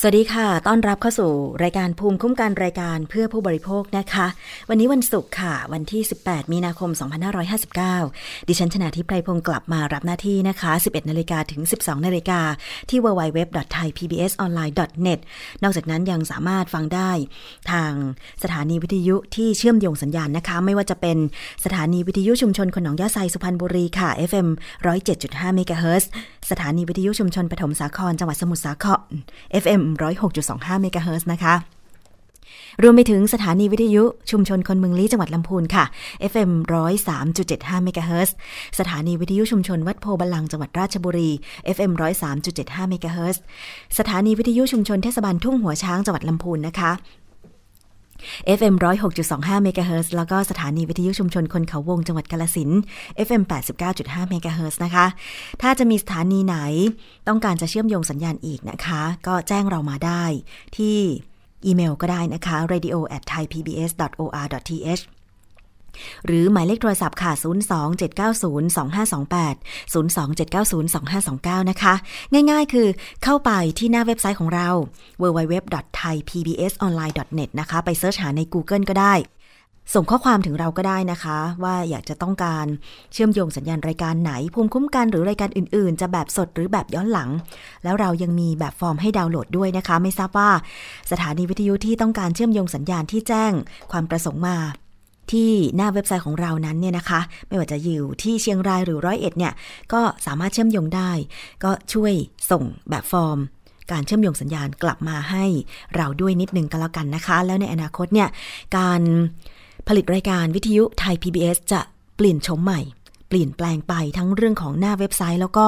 สวัสดีค่ะ ต้อนรับเข้าสู่รายการภูมิคุ้มกันรายการเพื่อผู้บริโภคนะคะ วันนี้วันศุกร์ค่ะ วันที่ 18 มีนาคม 2559 ดิฉันชนะทิพไพรพงศ์กลับมารับหน้าที่นะคะ 11 นาฬิกาถึง 12 นาฬิกาที่ www.thaipbsonline.net นอกจากนั้นยังสามารถฟังได้ทางสถานีวิทยุที่เชื่อมโยงสัญญาณนะคะ ไม่ว่าจะเป็นสถานีวิทยุชุมชนคนหนองยาไซสุพรรณบุรีค่ะ FM 107.5เมกะเฮิรตซ์ สถานีวิทยุชุมชนปฐมสาครจังหวัดสมุทรสาคร FM 106.25เมกะเฮิรตซ์นะคะ รวมไปถึงสถานีวิทยุชุมชนคนเมืองลี้จังหวัดลำพูนค่ะ FM 103.75เมกะเฮิรตซ์สถานีวิทยุชุมชนวัดโพบาลังจังหวัดราชบุรี FM 103.75เมกะเฮิรตซ์สถานีวิทยุชุมชนเทศบาลทุ่งหัวช้างจังหวัดลำพูนนะคะ FM 106.25เมกะเฮิรตซ์แล้วก็สถานีวิทยุชุมชนคนเขาวงจังหวัดกาฬสินธุ์ FM 89.5เมกะเฮิร์นะคะ ถ้าจะมีสถานีไหนต้องการจะเชื่อมโยงสัญญาณอีกนะคะ ก็แจ้งเรามาได้ที่อีเมลก็ได้นะคะ radio at thaipbs.or.th หรือหมายเลขโทรศัพท์ค่ะ 027902528 027902529 นะคะ ง่ายๆคือเข้าไปที่หน้าเว็บไซต์ของเรา www.thaipbsonline.net นะคะ ไปเสิร์ชหาใน Google ก็ได้ส่งข้อความถึงเราก็ได้นะคะ ว่าอยากจะต้องการเชื่อมโยงสัญญาณรายการไหน ภูมิคุ้มกันหรือรายการอื่นๆ จะแบบสดหรือแบบย้อนหลัง แล้วเรายังมีแบบฟอร์มให้ดาวน์โหลดด้วยนะคะ ไม่ทราบว่า สถานีวิทยุที่ต้องการเชื่อมโยงสัญญาณที่แจ้ง ความประสงค์มา ที่หน้าเว็บไซต์ของเรานั้นเนี่ยนะคะ ไม่ว่าจะอยู่ที่เชียงรายหรือร้อยเอ็ดเนี่ย ก็สามารถเชื่อมโยงได้ ก็ช่วยส่งแบบฟอร์ม การเชื่อมโยงสัญญาณกลับมาให้เราด้วยนิดนึงก็แล้วกันนะคะ แล้วในอนาคตเนี่ยการผลิตรายการวิทยุไทย PBS จะเปลี่ยนชมใหม่ เปลี่ยนแปลงไปทั้งเรื่องของหน้าเว็บไซต์ แล้วก็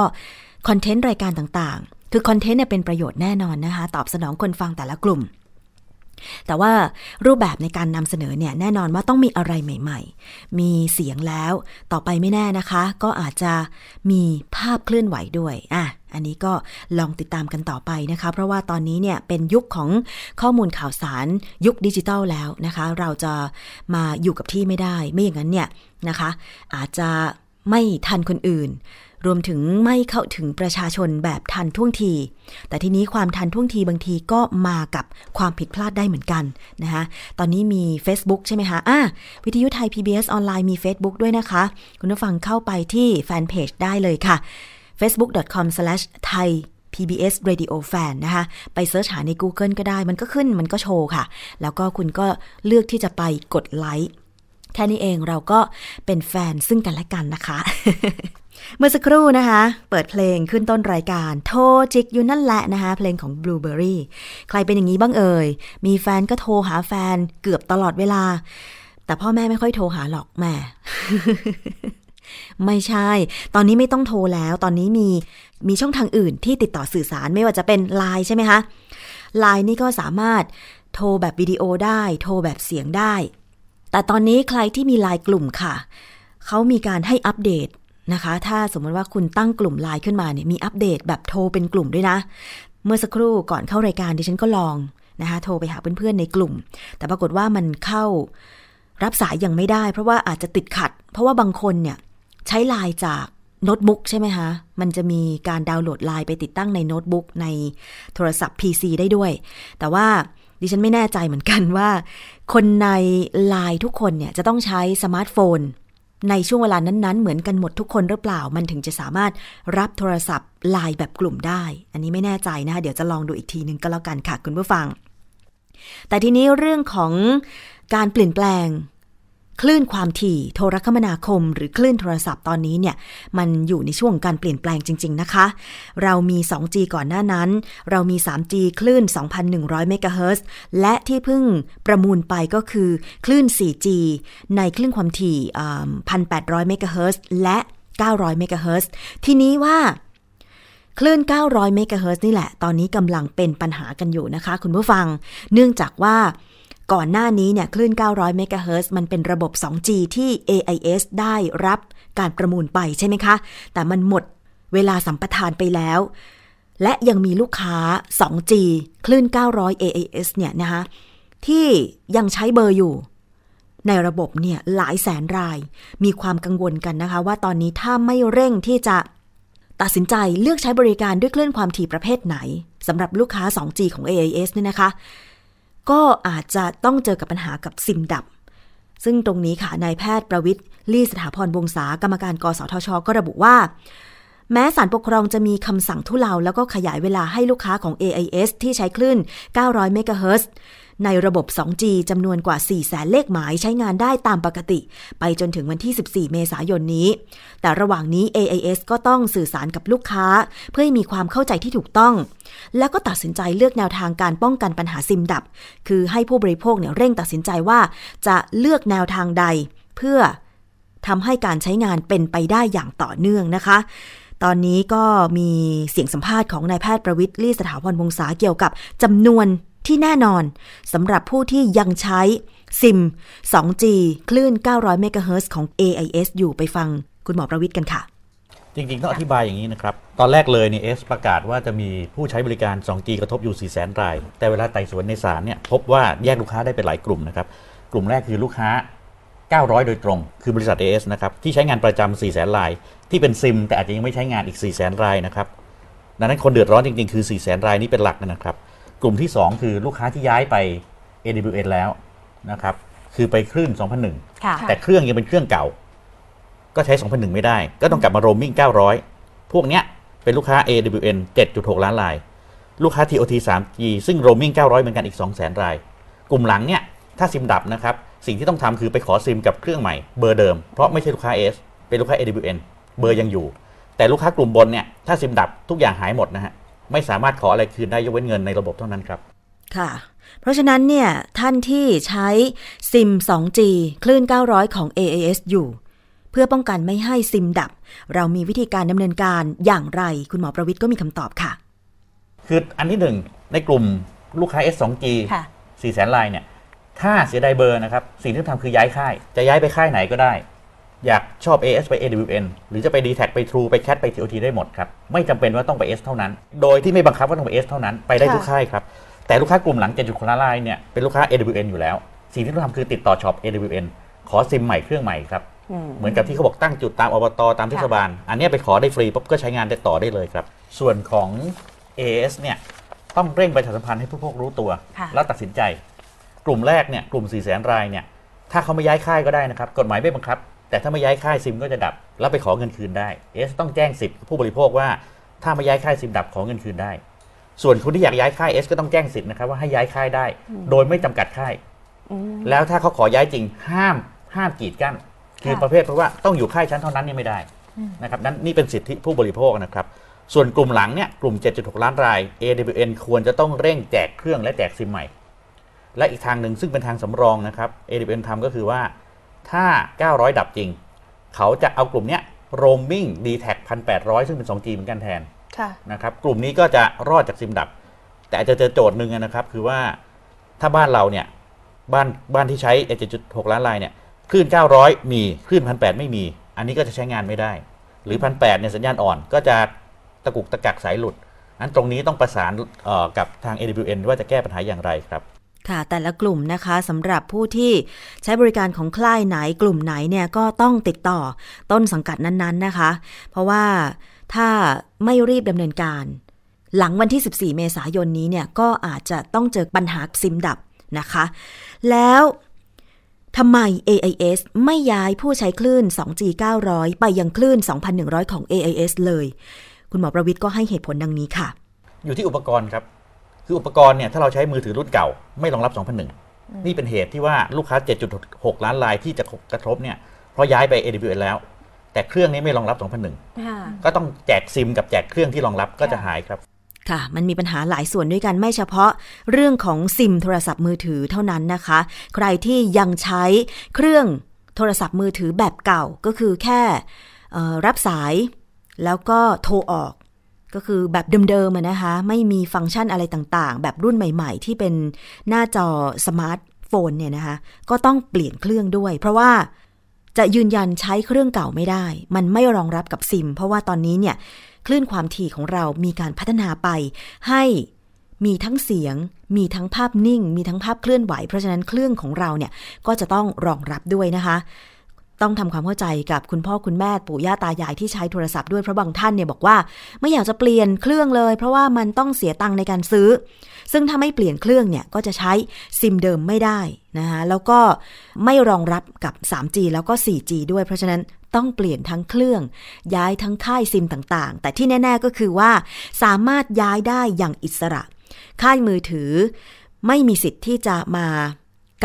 คอนเทนต์รายการต่างๆ คือคอนเทนต์เนี่ยเป็นประโยชน์แน่นอนนะคะ ตอบสนองคนฟังแต่ละกลุ่ม แต่ว่ารูปแบบในการนำเสนอเนี่ยแน่นอนว่าต้องมีอะไรใหม่ ๆ มีเสียงแล้วต่อไปไม่แน่นะคะ ก็อาจจะมีภาพเคลื่อนไหวด้วยอะอันนี้ก็ลองติดตามกันต่อไปนะคะ เพราะว่าตอนนี้เนี่ยเป็นยุคของข้อมูลข่าวสารยุคดิจิทัลแล้วนะคะ เราจะมาอยู่กับที่ไม่ได้ ไม่อย่างนั้นเนี่ยนะคะ อาจจะไม่ทันคนอื่น รวมถึงไม่เข้าถึงประชาชนแบบทันท่วงที แต่ทีนี้ความทันท่วงทีบางทีก็มากับความผิดพลาดได้เหมือนกันนะคะตอนนี้มี Facebook ใช่ไหมคะอะวิทยุไทย PBS ออนไลน์มี Facebook ด้วยนะคะ คุณผู้ฟังเข้าไปที่แฟนเพจได้เลยค่ะ facebook.com/thai PBS Radio Fan นะคะ ไปเสิร์ชหาใน Google ก็ได้ มันก็ขึ้น มันก็โชว์ค่ะ แล้วก็คุณก็เลือกที่จะไปกดไลค์ แค่นี้เองเราก็เป็นแฟนซึ่งกันและกันนะคะ เมื่อสักครู่นะคะ เปิดเพลงขึ้นต้นรายการโทรจิกอยู่นั่นแหละนะคะ เพลงของ Blueberry ใครเป็นอย่างนี้บ้างเอ่ย มีแฟนก็โทรหาแฟนเกือบตลอดเวลา แต่พ่อแม่ไม่ค่อยโทรหาหรอกแม่ ไม่ใช่ ตอนนี้ไม่ต้องโทรแล้ว ตอนนี้มีมีช่องทางอื่นที่ติดต่อสื่อสารไม่ว่าจะเป็นไลน์ใช่ไหมคะไลน์นี่ก็สามารถโทรแบบวิดีโอได้ โทรแบบเสียงได้ แต่ตอนนี้ใครที่มีไลน์กลุ่มค่ะ เขามีการให้อัปเดต นะคะ ถ้าสมมติว่าคุณตั้งกลุ่มไลน์ขึ้นมาเนี่ยมีอัปเดตแบบโทรเป็นกลุ่มด้วยนะ เมื่อสักครู่ก่อนเข้ารายการดิฉันก็ลองนะคะโทรไปหาเพื่อนๆในกลุ่ม แต่ปรากฏว่ามันเข้ารับสายยังไม่ได้ เพราะว่าอาจจะติดขัด เพราะว่าบางคนเนี่ยใช้ไลน์จากโน้ตบุ๊กใช่ไหมคะ มันจะมีการดาวน์โหลดไลน์ไปติดตั้งในโน้ตบุ๊กในโทรศัพท์ PC ได้ด้วย แต่ว่าดิฉันไม่แน่ใจเหมือนกันว่า คนในไลน์ทุกคนเนี่ยจะต้องใช้สมาร์ทโฟน ในช่วงเวลานั้นๆ เหมือนกันหมดทุกคนหรือเปล่า มันถึงจะสามารถรับโทรศัพท์ไลน์แบบกลุ่มได้ อันนี้ไม่แน่ใจนะคะเดี๋ยวจะลองดูอีกทีนึงก็แล้วกันค่ะคุณผู้ฟัง แต่ทีนี้เรื่องของการเปลี่ยนแปลง คลื่นความถี่โทรคมนาคม หรือคลื่นโทรศัพท์ตอนนี้เนี่ยมันอยู่ในช่วงการเปลี่ยนแปลงจริง ๆ นะคะ เรามี 2G ก่อนหน้านั้น เรามี 3G คลื่น 2,100เมกะเฮิรตซ์และที่เพิ่งประมูลไปก็คือคลื่น 4G ในคลื่นความถี่1,800เมกะเฮิรตซ์และ 900เมกะเฮิรตซ์ทีนี้ว่าคลื่น 900 เมกะเฮิรตซ์นี่แหละ ตอนนี้กำลังเป็นปัญหากันอยู่นะคะ คุณผู้ฟัง เนื่องจากว่า ก่อนหน้านี้เนี่ยคลื่น 900 เมกะเฮิร์มันเป็นระบบ 2G ที่ AIS ได้รับการประมูลไปใช่ไหมคะ แต่มันหมดเวลาสัมปทานไปแล้ว และยังมีลูกค้า 2G คลื่น 900 AIS เนี่ยนะคะที่ยังใช้เบอร์อยู่ ในระบบเนี่ยหลายแสนราย มีความกังวลกันนะคะ ว่าตอนนี้ถ้าไม่เร่งที่จะตัดสินใจเลือกใช้บริการด้วยคลื่นความถี่ประเภทไหนสำหรับลูกค้า 2G ของ AIS เนี่ยนะคะ ก็อาจจะต้องเจอกับปัญหากับซิมดับ ซึ่งตรงนี้ค่ะนายแพทย์ประวิทย์ลี่สถาพรวงศากรรมการกสทช ก็ระบุว่า แม้สารปกครองจะมีคำสั่งทุเลาแล้วก็ขยายเวลาให้ลูกค้าของ AIS ที่ใช้คลื่น 900 เมกะเฮิรตซ์ ในระบบ 2G จำนวนกว่า 4 แสนเลขหมายใช้งานได้ตามปกติ ไปจนถึงวันที่ 14 เมษายนนี้ แต่ระหว่างนี้ AIS ก็ต้องสื่อสารกับลูกค้า เพื่อให้มีความเข้าใจที่ถูกต้อง แล้วก็ตัดสินใจเลือกแนวทางการป้องกันปัญหาซิมดับ คือให้ผู้บริโภคเนี่ยเร่งตัดสินใจว่าจะเลือกแนวทางใด เพื่อทำให้การใช้งานเป็นไปได้อย่างต่อเนื่องนะคะตอนนี้ก็มีเสียงสัมภาษณ์ของนายแพทย์ประวิทย์ลี่สถาพรวงศาเกี่ยวกับจำนวน ที่แน่นอนสำหรับผู้ที่ยังใช้ซิม 2G คลื่น 900 เมกะเฮิร์ของ AIS อยู่ไปฟังคุณหมอประวิทย์กันค่ะ จริงๆ ต้องอธิบายอย่างนี้นะครับ ตอนแรกเลยเนี่ยเอสประกาศว่าจะมีผู้ใช้บริการ 2G กระทบอยู่ 4 0 0 0 0 0 ราย แต่เวลาไต่สวนในศาลเนี่ยพบว่าแยกลูกค้าได้เป็นหลายกลุ่มนะครับ กลุ่มแรกคือลูกค้า 900 โดยตรง คือบริษัท AS นะครับที่ใช้งานประจำ4 0 0 0 0ราย ที่เป็นซิม แต่อาจจะยังไม่ใช้งานอีก 4 0 0 0 0 0 รายนะครับดังนั้นคนเดือดร้อนจริงๆ คือ 4 0 0 0 0 0 รายนี้เป็นหลักนะครับ กลุ่มที่ 2 คือลูกค้าที่ย้ายไป AWS แล้วนะครับ คือไปคลื่น2001ค่ะแต่เครื่องยังเป็นเครื่องเก่า ก็ใช้ 2001 ไม่ได้ ก็ต้องกลับมาโรมมิ่ง 900 พวกเนี้ยเป็นลูกค้า AWN 7.6 ล้านราย ลูกค้า TOT 3G ซึ่ง roaming 900 เหมือนกันอีก 200,000 ราย กลุ่มหลังเนี่ยถ้าซิมดับนะครับ สิ่งที่ต้องทำคือไปขอซิมกับเครื่องใหม่เบอร์เดิม เพราะไม่ใช่ลูกค้า S เป็นลูกค้า AWN เบอร์ยังอยู่ แต่ลูกค้ากลุ่มบนเนี่ยถ้าซิมดับทุกอย่างหายหมดนะฮะ ไม่สามารถขออะไรคืนได้ยกเว้นเงินในระบบเท่านั้นครับ ค่ะ เพราะฉะนั้นเนี่ยท่านที่ใช้ซิม 2G คลื่น 900 ของ AAS อยู่ เพื่อป้องกันไม่ให้ซิมดับ เรามีวิธีการดำเนินการอย่างไร คุณหมอประวิทย์ก็มีคำตอบค่ะ คืออันที่หนึ่งในกลุ่มลูกค้า S2G ค่ะ4แสนรายเนี่ย ถ้าเสียดายเบอร์นะครับ สิ่งที่ต้องทำคือย้ายค่าย จะย้ายไปค่ายไหนก็ได้ อยากชอบ AS ไป AWN หรือจะไป d t แทไป True ไป Cat ไป TOT ได้หมดครับ ไม่จำเป็นว่าต้องไป S เท่านั้น โดยที่ไม่บังคับว่าต้องไป S เท่านั้น ไปได้ทุกค่ายครับ แต่ลูกค้ากลุ่มหลัง7จุดคนละลายเนี่ยเป็นลูกค้า AWN อยู่แล้ว สิ่งที่ต้องทำคือติดต่อช็อป AWN ขอซิมใหม่เครื่องใหม่ครับอืมเหมือนกับที่เขาบอกตั้งจุดตามอบตตามเทศบาล อันเนี้ยไปขอได้ฟรีปุ๊บก็ใช้งานได้ต่อได้เลยครับ ส่วนของ AS เนี่ยต้องเร่งประชาสัมพันธ์ให้ผู้พกรู้ตัวค่ะแล้วตัดสินใจ กลุ่มแรกเนี่ยกลุ่ม4ี่แสนรายเนี่ยถ้าเขาไม่ย้ายค่ายก็ได้นะครับกฎหมายไม่บังคับ แต่ถ้าไม่ย้ายค่ายซิมก็จะดับ แล้วไปขอเงินคืนได้ AS ต้องแจ้งสิทธิ์ผู้บริโภคว่าถ้าไม่ย้ายค่ายซิมดับขอเงินคืนได้ ส่วนคนที่อยากย้ายค่าย S ก็ต้องแจ้งสิทธิ์นะครับว่าให้ย้ายค่ายได้ โดยไม่จำกัดค่ายอืมแล้วถ้าเขาขอย้ายจริงห้ามห้ามกีดกั้นคือค่ะประเภทเพราะว่าต้องอยู่ค่ายชั้นเท่านั้นเนี่ยไม่ได้นะครับนั่นนี่เป็นสิทธิผู้บริโภคนะครับ ส่วนกลุ่มหลังเนี่ยกลุ่ม 7.6 ล้านราย AWN ควรจะต้องเร่งแจกเครื่องและแจกซิมใหม่ และอีกทางหนึ่งซึ่งเป็นทางสำรองนะครับ AWN ทำก็คือว่า ถ้า 900 ดับจริง เขาจะเอากลุ่มเนี้ย roaming d t แท็1,800 ซึ่งเป็น 2G เหมือนกันแทนค่ะนะครับกลุ่มนี้ก็จะรอดจากซิมดับ แต่อาจจะเจอโจทย์หนึ่งนะครับ คือว่าถ้าบ้านเราเนี่ยบ้านบ้านที่ใช้7.6ล้านรายเนี่ยคลื่น 900 มีคลื่น 1,800 ไม่มี อันนี้ก็จะใช้งานไม่ได้ หรือ 1,800 เนี่ยสัญญาณอ่อนก็จะตะกุกตะกักสายหลุดนั้นตรงนี้ต้องประสานเอ่อกับทาง AWN ว่าจะแก้ปัญหาอย่างไรครับ ค่ะแต่ละกลุ่มนะคะสำหรับผู้ที่ใช้บริการของคล้ายไหนกลุ่มไหนเนี่ยก็ต้องติดต่อต้นสังกัดนั้นๆนะคะ เพราะว่าถ้าไม่รีบดำเนินการ หลังวันที่ 14 เมษายนนี้เนี่ยก็อาจจะต้องเจอปัญหาซิมดับนะคะ แล้วทำไม AIS ไม่ย้ายผู้ใช้คลื่น 2G 900 ไปยังคลื่น 2,100 ของ AIS เลย คุณหมอประวิทย์ก็ให้เหตุผลดังนี้ค่ะ อยู่ที่อุปกรณ์ครับ คืออุปกรณ์เนี่ยถ้าเราใช้มือถือรุ่นเก่าไม่รองรับ 2001 นี่เป็นเหตุที่ว่าลูกค้า 7.6 ล้านรายที่จะกระทบเนี่ยเพราะย้ายไป AWS แล้ว แต่เครื่องนี้ไม่รองรับ 2001ค่ะก็ต้องแจกซิมกับแจกเครื่องที่รองรับก็จะหายครับค่ะ มันมีปัญหาหลายส่วนด้วยกันไม่เฉพาะเรื่องของซิมโทรศัพท์มือถือเท่านั้นนะคะ ใครที่ยังใช้เครื่องโทรศัพท์มือถือแบบเก่าก็คือแค่เอ่อรับสายแล้วก็โทรออก ก็คือแบบเดิมๆนะคะ ไม่มีฟังก์ชันอะไรต่างๆ แบบรุ่นใหม่ๆ ที่เป็นหน้าจอสมาร์ทโฟนเนี่ยนะคะ ก็ต้องเปลี่ยนเครื่องด้วย เพราะว่าจะยืนยันใช้เครื่องเก่าไม่ได้ มันไม่รองรับกับซิม เพราะว่าตอนนี้เนี่ยคลื่นความถี่ของเรามีการพัฒนาไป ให้มีทั้งเสียง มีทั้งภาพนิ่ง มีทั้งภาพเคลื่อนไหว เพราะฉะนั้นเครื่องของเราเนี่ยก็จะต้องรองรับด้วยนะคะ ต้องทำความเข้าใจกับคุณพ่อคุณแม่ปู่ย่าตายายที่ใช้โทรศัพท์ด้วยเพราะบางท่านเนี่ยบอกว่า ไม่อยากจะเปลี่ยนเครื่องเลย เพราะว่ามันต้องเสียตังค์ในการซื้อ ซึ่งถ้าไม่เปลี่ยนเครื่องเนี่ยก็จะใช้ซิมเดิมไม่ได้นะคะแล้วก็ไม่รองรับกับ 3G แล้วก็ 4G ด้วยเพราะฉะนั้นต้องเปลี่ยนทั้งเครื่อง ย้ายทั้งค่ายซิมต่างๆ แต่ที่แน่ ๆ ก็คือว่าสามารถย้ายได้อย่างอิสระ ค่ายมือถือ ไม่มีสิทธิ์ที่จะมา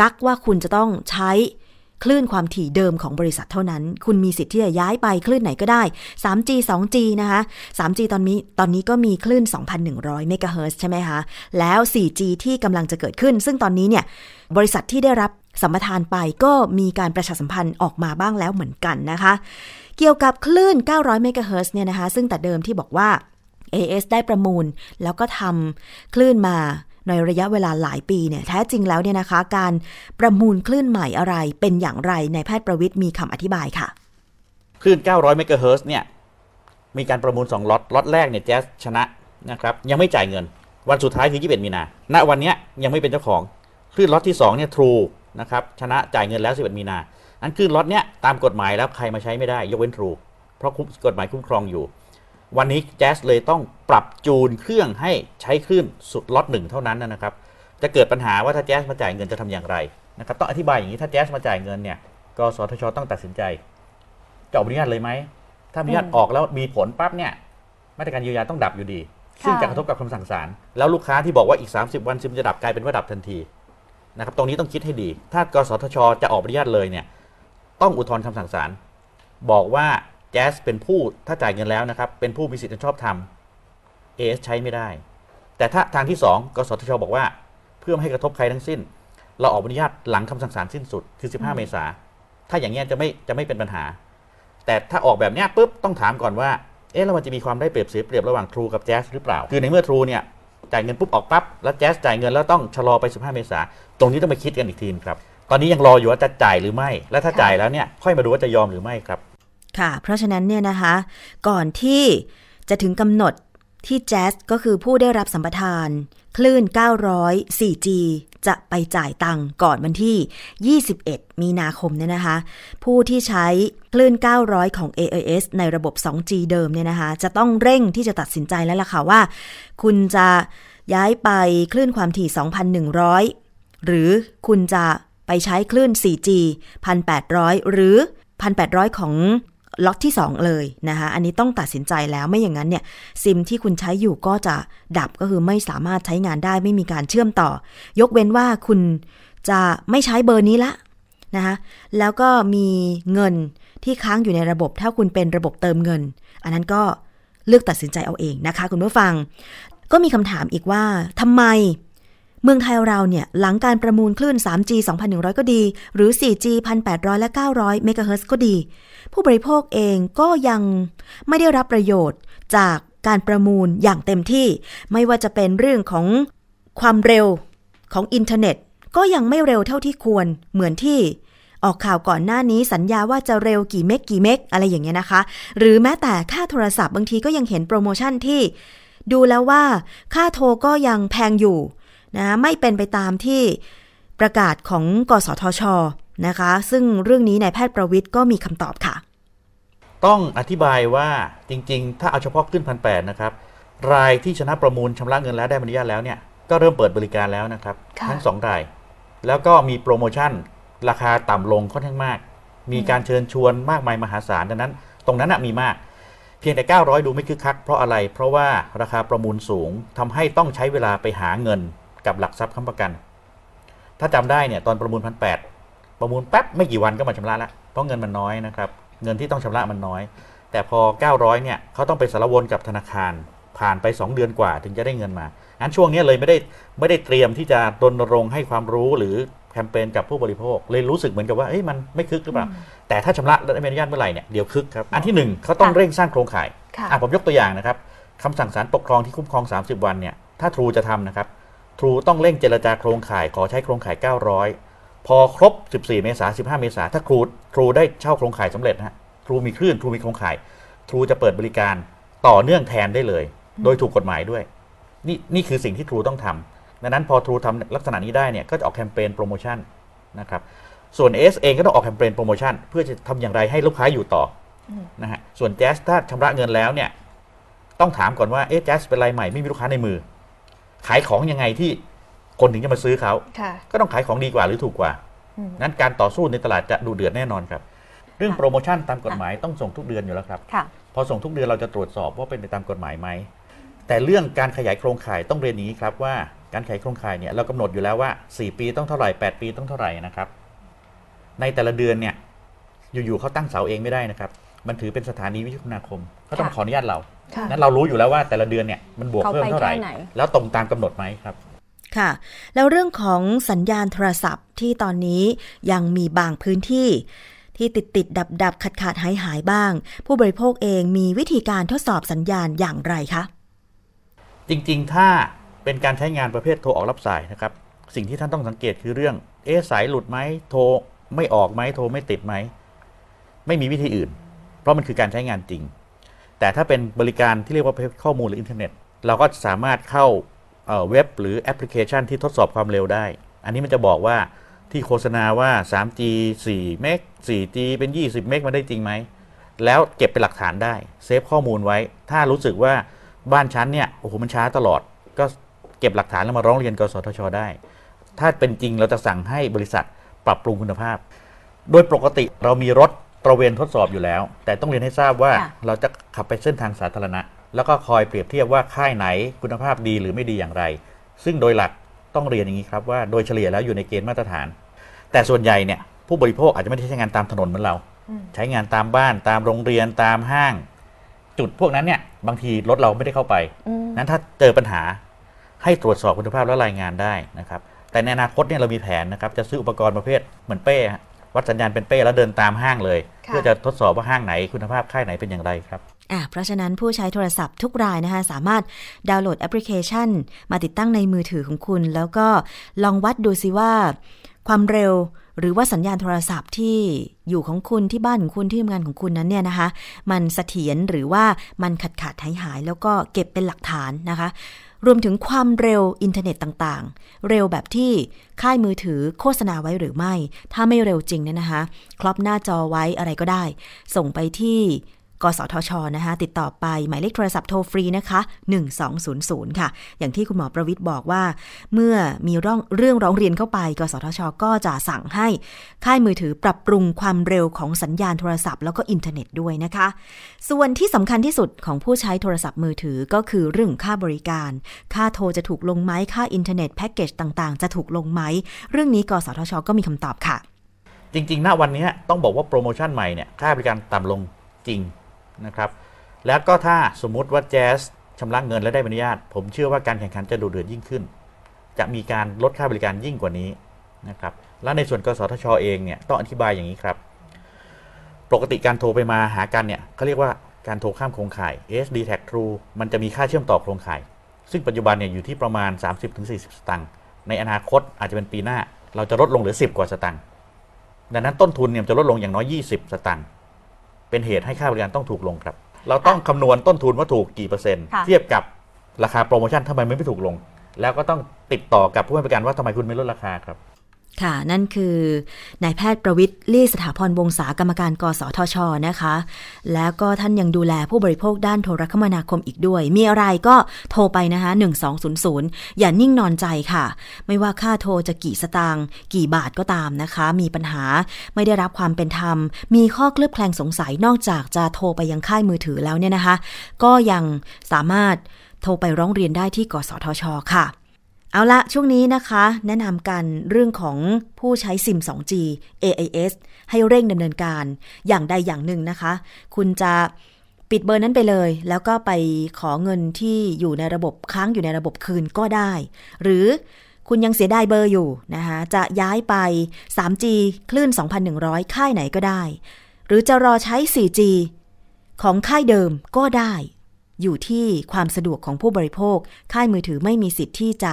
กักว่าคุณจะต้องใช้ คลื่นความถี่เดิมของบริษัทเท่านั้น คุณมีสิทธิ์ที่จะย้ายไปคลื่นไหนก็ได้ 3G 2G นะคะ 3G ตอนนี้ตอนนี้ก็มีคลื่น 2,100 เมกะเฮิร์ใช่ไหมคะ แล้ว 4G ที่กำลังจะเกิดขึ้น ซึ่งตอนนี้เนี่ย บริษัทที่ได้รับสัมปทานไปก็มีการประชาสัมพันธ์ออกมาบ้างแล้วเหมือนกันนะคะ เกี่ยวกับคลื่น 900 เมกะเฮิร์เนี่ยนะคะ ซึ่งแต่เดิมที่บอกว่า AS ได้ประมูล แล้วก็ทำคลื่นมา ในระยะเวลาหลายปีเนี่ยแท้จริงแล้วเนี่ยนะคะ การประมูลคลื่นใหม่อะไรเป็นอย่างไรในแพทย์ประวิทย์มีคำอธิบายค่ะ คลื่น 900 เมกะเฮิรตซ์เนี่ยมีการประมูล 2ล็อตล็อตแรกเนี่ยแจ๊สชนะนะครับยังไม่จ่ายเงิน วันสุดท้ายคือ 21 มีนา ณวันเนี้ยยังไม่เป็นเจ้าของคลื่นล็อตที่2เนี่ยทรูนะครับชนะจ่ายเงินแล้ว 11 มีนาอันคลื่นล็อตเนี้ยตามกฎหมายแล้วใครมาใช้ไม่ได้ยกเว้นทรูเพราะคุ้มกฎหมายคุ้มครองอยู่ วันนี้แจ๊สเลยต้องปรับจูนเครื่องให้ใช้คลื่นสุดล็อตหนึ่งเท่านั้นนะครับ จะเกิดปัญหาว่าถ้าแจ๊สมาจ่ายเงินจะทำอย่างไรนะครับต้องอธิบายอย่างนี้ถ้าแจ๊สมาจ่ายเงินเนี่ยกสทชต้องตัดสินใจจะออกอนุญาตเลยไหมถ้าอนุญาตอืมออกแล้วมีผลปั๊บเนี่ยมาตรการเยียวยาต้องดับอยู่ดีค่ะซึ่งจะกระทบกับคำสั่งศาลแล้วลูกค้าที่บอกว่าอีก 30 วันซิมจะดับกลายเป็นว่าดับทันทีนะครับตรงนี้ต้องคิดให้ดี ถ้ากสทช จะออกอนุญาตเลยเนี่ยต้องอุทธรณ์คำสั่งศาลบอกว่า แจ๊สเป็นผู้ถ้าจ่ายเงินแล้วนะครับ เป็นผู้มีสิทธิ์อันชอบธรรมเอสใช้ไม่ได้ แต่ถ้าทางที่ 2กสทชบอกว่า เพื่อไม่ให้กระทบใครทั้งสิ้น เราออกอนุญาตหลังคำสั่งศาลสิ้นสุดคือ 15 เมษาถ้าอย่างเงี้ยจะไม่จะไม่เป็นปัญหา แต่ถ้าออกแบบเนี้ยปุ๊บต้องถามก่อนว่าเอ๊ะแล้วมันจะมีความได้เปรียบเสียเปรียบระหว่างทรูกับแจ๊สหรือเปล่า คือในเมื่อทรูเนี่ยจ่ายเงินปุ๊บออกปั๊บแล้วแจ๊สจ่ายเงินแล้วต้องชะลอไป 15 เมษาตรงนี้ต้องไปคิดกันอีกทีครับ ตอนนี้ยังรออยู่ว่าจะจ่ายหรือไม่ และถ้าค่ะจ่ายแล้วเนี่ยค่อยมาดูว่าจะยอมหรือไม่ครับ ค่ะ เพราะฉะนั้นเนี่ยนะคะ ก่อนที่จะถึงกำหนดที่แจ๊สก็คือผู้ได้รับสัมปทาน คลื่น 900 4G จะไปจ่ายตังค์ก่อนวันที่ 21 มีนาคมเนี่ยนะคะ ผู้ที่ใช้คลื่น 900 ของ AIS ในระบบ 2G เดิมเนี่ยนะคะ จะต้องเร่งที่จะตัดสินใจแล้วล่ะค่ะว่า คุณจะย้ายไปคลื่นความถี่ 2,100 หรือคุณจะไปใช้คลื่น 4G 1,800 หรือ 1,800 ของ ล็อตที่ 2 เลยนะคะอันนี้ต้องตัดสินใจแล้วไม่อย่างนั้นเนี่ยซิมที่คุณใช้อยู่ก็จะดับก็คือไม่สามารถใช้งานได้ไม่มีการเชื่อมต่อ ยกเว้นว่าคุณจะไม่ใช้เบอร์นี้ละนะคะแล้วก็มีเงินที่ค้างอยู่ในระบบ ถ้าคุณเป็นระบบเติมเงิน อันนั้นก็เลือกตัดสินใจเอาเองนะคะ คุณผู้ฟัง ก็มีคำถามอีกว่าทำไม เมืองไทยเราเนี่ยหลังการประมูลคลื่น 3G 2,100 ก็ดี หรือ 4G 1,800 และ 900 เมกะเฮิรตซ์ก็ดี ผู้บริโภคเองก็ยังไม่ได้รับประโยชน์จากการประมูลอย่างเต็มที่ ไม่ว่าจะเป็นเรื่องของความเร็วของอินเทอร์เน็ต ก็ยังไม่เร็วเท่าที่ควรเหมือนที่ออกข่าวก่อนหน้านี้สัญญาว่าจะเร็วกี่เมกกี่เมกอะไรอย่างเงี้ยนะคะ หรือแม้แต่ค่าโทรศัพท์บางทีก็ยังเห็นโปรโมชั่นที่ ดูแล้วว่าค่าโทรก็ยังแพงอยู่ นะไม่เป็นไปตามที่ประกาศของกสทชนะคะ ซึ่งเรื่องนี้นายแพทย์ประวิทย์ก็มีคำตอบค่ะ ต้องอธิบายว่าจริงๆ ถ้าเอาเฉพาะขึ้นพันแนะครับ รายที่ชนะประมูลชำระเงินแล้วได้ใบอนุญาตแล้วเนี่ยก็เริ่มเปิดบริการแล้วนะครับค่ะทั้งสองราย แล้วก็มีโปรโมชั่น ราคาต่ำลงค่อนข้างมาก มีการเชิญชวนมากมายมหาศาลดังนั้น ตรงนั้นนะมีมากเพียงแต่ 900 ดูไม่คึกคัก เพราะอะไร เพราะว่าราคาประมูลสูงทำให้ต้องใช้เวลาไปหาเงิน กับหลักทรัพย์ค้ำประกัน ถ้าจำได้เนี่ยตอนประมูลพันแประมูลแป๊บไม่กี่วันก็มาชำระแล้วเพราะเงินมันน้อยนะครับเงินที่ต้องชำระมันน้อย แต่พอ 900เนี่ยเขาต้องไปสารวนกับธนาคารผ่านไป 2 เดือนกว่าถึงจะได้เงินมางั้นช่วงนี้เลยไม่ได้ไม่ได้เตรียมที่จะรณรงค์ให้ความรู้หรือแคมเปญกับผู้บริโภค เลยรู้สึกเหมือนกับว่าเอ้ยมันไม่คึกหรือเปล่า แต่ถ้าชำระและได้ใบอนุญาตเมื่อไหร่เนี่ยเดี๋ยวคึกครับ อันที่หนึ่งเขาต้องค่ะเร่งสร้างโครงข่ายค่ะอะผมยกตัวอย่างนะครับคำสั่งศาลปกครองที่คุ้มครอง 30 วันเนี่ยถ้าทรูจะทำนะครับ ทรูต้องเร่งเจรจาโครงข่ายขอใช้โครงข่าย 900 พอครบ 14 เมษายน 15 เมษายน ถ้าครูทรูได้เช่าโครงข่ายสำเร็จนะทรูมีคลื่นทรูมีโครงข่ายทรูจะเปิดบริการต่อเนื่องแทนได้เลย โดยถูกกฎหมายด้วย นี่นี่คือสิ่งที่ทรูต้องทำดังนั้นพอทรูทำลักษณะนี้ได้เนี่ยก็จะออกแคมเปญโปรโมชั่นนะครับส่วน S เองก็ต้องออกแคมเปญโปรโมชั่นเพื่อจะทำอย่างไรให้ลูกค้าอยู่ต่อนะฮะส่วนแจ๊สถ้าชำระเงินแล้วเนี่ยต้องถามก่อนว่าเอ๊ะแจ๊สเป็นรายใหม่ไม่มีลูกค้าในมือ ขายของยังไงที่คนถึงจะมาซื้อเขาค่ะก็ต้องขายของดีกว่าหรือถูกกว่าอืมนั้นการต่อสู้ในตลาดจะดูเดือดแน่นอนครับ เรื่องค่ะโปรโมชั่นตามกฎหมายต้องส่งทุกเดือนอยู่แล้วครับค่ะพอส่งทุกเดือนเราจะตรวจสอบว่าเป็นไปตามกฎหมายไหม แต่เรื่องการขยายโครงข่ายต้องเรียนอย่างนี้ครับว่าการขยายโครงข่ายเนี่ยเรากำหนดอยู่แล้วว่า 4 ปีต้องเท่าไหร่ 8 ปีต้องเท่าไหร่นะครับ ในแต่ละเดือนเนี่ยอยู่ๆเขาตั้งเสาเองไม่ได้นะครับ มันถือเป็นสถานีวิทยุคมนาคมเขาต้องค่ะขออนุญาตเราค่ะ นั้นเรารู้อยู่แล้วว่าแต่ละเดือนเนี่ยมันบวกเขาเพิ่มไปเท่าไหร่แค่ไหนแล้วตรงตามกำหนดไหมครับ ค่ะ แล้วเรื่องของสัญญาณโทรศัพท์ที่ตอนนี้ยังมีบางพื้นที่ที่ติดติดดับดับขาดขาดหายหายบ้าง ผู้บริโภคเองมีวิธีการทดสอบสัญญาณอย่างไรคะ จริงๆ ถ้าเป็นการใช้งานประเภทโทรออกรับสายนะครับ สิ่งที่ท่านต้องสังเกตคือเรื่อง เอ๊ะสายหลุดไหมโทรไม่ออกไหมโทรไม่ติดไหม ไม่มีวิธีอื่น เพราะมันคือการใช้งานจริง แต่ถ้าเป็นบริการที่เรียกว่าข้อมูลหรืออินเทอร์เน็ต เราก็สามารถเข้าเอ่อเว็บหรือแอปพลิเคชันที่ทดสอบความเร็วได้ อันนี้มันจะบอกว่าที่โฆษณาว่า 3G 4 เมก 4G เป็น 20 เมกมันได้จริงไหม แล้วเก็บเป็นหลักฐานได้ เซฟข้อมูลไว้ ถ้ารู้สึกว่าบ้านชั้นเนี่ย โอ้โห มันช้าตลอด ก็เก็บหลักฐานแล้วมาร้องเรียนกสทช ได้ ถ้าเป็นจริงเราจะสั่งให้บริษัทปรับปรุงคุณภาพ โดยปกติเรามีรถ ตระเวนทดสอบอยู่แล้ว แต่ต้องเรียนให้ทราบว่าค่ะ เราจะขับไปเส้นทางสาธารณะ แล้วก็คอยเปรียบเทียบว่าค่ายไหนคุณภาพดีหรือไม่ดีอย่างไร ซึ่งโดยหลักต้องเรียนอย่างนี้ครับว่าโดยเฉลี่ยแล้วอยู่ในเกณฑ์มาตรฐาน แต่ส่วนใหญ่เนี่ยผู้บริโภคอาจจะไม่ได้ใช้งานตามถนนเหมือนเราใช้งานตามบ้านตามโรงเรียนตามห้าง จุดพวกนั้นเนี่ยบางทีรถเราไม่ได้เข้าไปนั้นถ้าเจอปัญหาให้ตรวจสอบคุณภาพและรายงานได้นะครับ แต่ในอนาคตเนี่ยเรามีแผนนะครับ จะซื้ออุปกรณ์ประเภทเหมือนเป้ฮะ วัดสัญญาณเป็นเป้แล้วเดินตามห้างเลยค่ะเพื่อจะทดสอบว่าห้างไหนคุณภาพค่ายไหนเป็นอย่างไรครับอะเพราะฉะนั้นผู้ใช้โทรศัพท์ทุกรายนะคะ สามารถดาวน์โหลดแอปพลิเคชัน มาติดตั้งในมือถือของคุณ แล้วก็ลองวัดดูสิว่า ความเร็วหรือว่าสัญญาณโทรศัพท์ที่อยู่ของคุณที่บ้านของคุณที่ทำงานของคุณนั้นเนี่ยนะคะ มันเสถียรหรือว่ามันขาดขาดหายหายๆแล้วก็เก็บเป็นหลักฐานนะคะ รวมถึงความเร็วอินเทอร์เน็ตต่างๆ เร็วแบบที่ค่ายมือถือโฆษณาไว้หรือไม่ ถ้าไม่เร็วจริงเนี่ยนะคะ crop หน้าจอไว้อะไรก็ได้ ส่งไปที่ กสทชนะคะติดต่อไปหมายเลขโทรศัพท์โทรฟรีนะคะ 1200 ค่ะ อย่างที่คุณหมอประวิทย์บอกว่า เมื่อมีร่องเรื่องร้องเรียนเข้าไป กสทช ก็จะสั่งให้ค่ายมือถือปรับปรุงความเร็วของสัญญาณโทรศัพท์แล้วก็อินเทอร์เน็ตด้วยนะคะ ส่วนที่สำคัญที่สุดของผู้ใช้โทรศัพท์มือถือก็คือเรื่องค่าบริการ ค่าโทรจะถูกลงไหมค่าอินเทอร์เน็ตแพ็กเกจต่างๆ จะถูกลงไหม เรื่องนี้กสทช ก็มีคำตอบค่ะ จริงๆ ณ วันนี้ต้องบอกว่าโปรโมชั่นใหม่เนี่ยค่าบริการต่ำลงจริง นะครับแล้วก็ถ้าสมมุติว่าแจ๊สชำระเงินและได้ใบอนุญาต ผมเชื่อว่าการแข่งขันจะดูเดือดยิ่งขึ้น จะมีการลดค่าบริการยิ่งกว่านี้นะครับและในส่วนกสทชเองเนี่ยต้องอธิบายอย่างนี้ครับปกติการโทรไปมาหากันเนี่ยเขาเรียกว่าการโทรข้ามโครงข่าย SD Tag True มันจะมีค่าเชื่อมต่อโครงข่าย ซึ่งปัจจุบันเนี่ยอยู่ที่ประมาณ 30-40 สตางค์ในอนาคตอาจจะเป็นปีหน้า เราจะลดลงเหลือ 10 กว่าสตางค์ดังนั้นต้นทุนเนี่ยจะลดลงอย่างน้อย 20 สตางค์ เป็นเหตุให้ค่าบริการต้องถูกลงครับ เราต้องคำนวณต้นทุนว่าถูกกี่เปอร์เซ็นต์ ค่ะ เทียบกับราคาโปรโมชั่นทำไมไม่ถูกลง แล้วก็ต้องติดต่อกับผู้ให้บริการว่าทำไมคุณไม่ลดราคาครับ ค่ะ นั่นคือนายแพทย์ประวิทย์ลี่สถาพรวงศากรรมการกสทชนะคะ แล้วก็ท่านยังดูแลผู้บริโภคด้านโทรคมนาคมอีกด้วย มีอะไรก็โทรไปนะคะ 1200 อย่านิ่งนอนใจค่ะ ไม่ว่าค่าโทรจะกี่สตางค์กี่บาทก็ตามนะคะ มีปัญหาไม่ได้รับความเป็นธรรม มีข้อเคลือบแคลงสงสัยนอกจากจะโทรไปยังค่ายมือถือแล้วเนี่ยนะคะ ก็ยังสามารถโทรไปร้องเรียนได้ที่กสทช ค่ะ เอาละช่วงนี้นะคะ แนะนำกันเรื่องของผู้ใช้ซิม 2G AIS ให้เร่งดำเนินการอย่างใดอย่างหนึ่งนะคะ คุณจะปิดเบอร์นั้นไปเลย แล้วก็ไปขอเงินที่อยู่ในระบบค้างอยู่ในระบบคืนก็ได้ หรือคุณยังเสียดายเบอร์อยู่นะคะจะย้ายไป 3G คลื่น 2,100 ค่ายไหนก็ได้ หรือจะรอใช้ 4G ของค่ายเดิมก็ได้ อยู่ที่ความสะดวกของผู้บริโภค ค่ายมือถือไม่มีสิทธิ์ที่จะ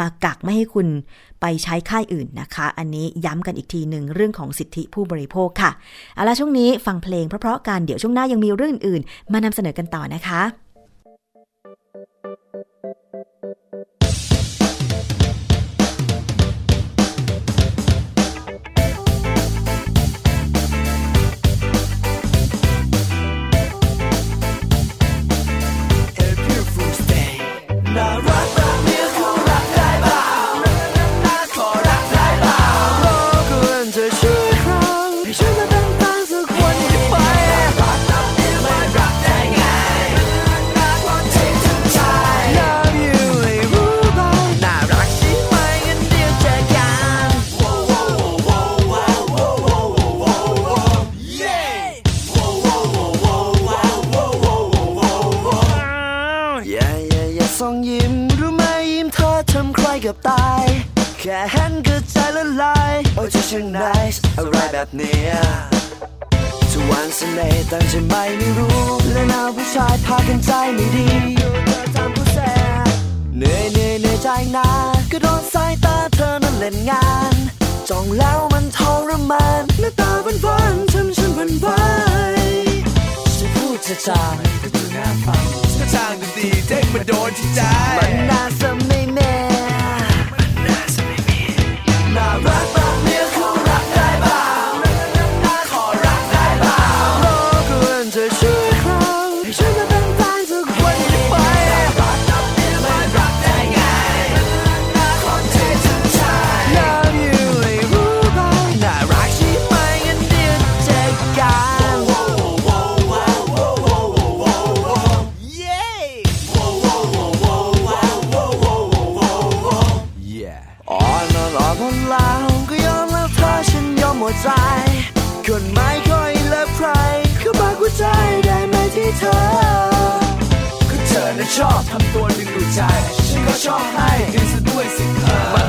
มากักไม่ให้คุณไปใช้ค่ายอื่นนะคะ อันนี้ย้ำกันอีกทีหนึ่งเรื่องของสิทธิผู้บริโภคค่ะเอาละช่วงนี้ฟังเพลงเพราะๆกันเดี๋ยวช่วงหน้ายังมีเรื่องอื่นๆมานำเสนอกันต่อนะคะ น่ารั ชอบทำตัวดึงดูดใจฉันก็ชอบให้กันซะด้วยสิเธอ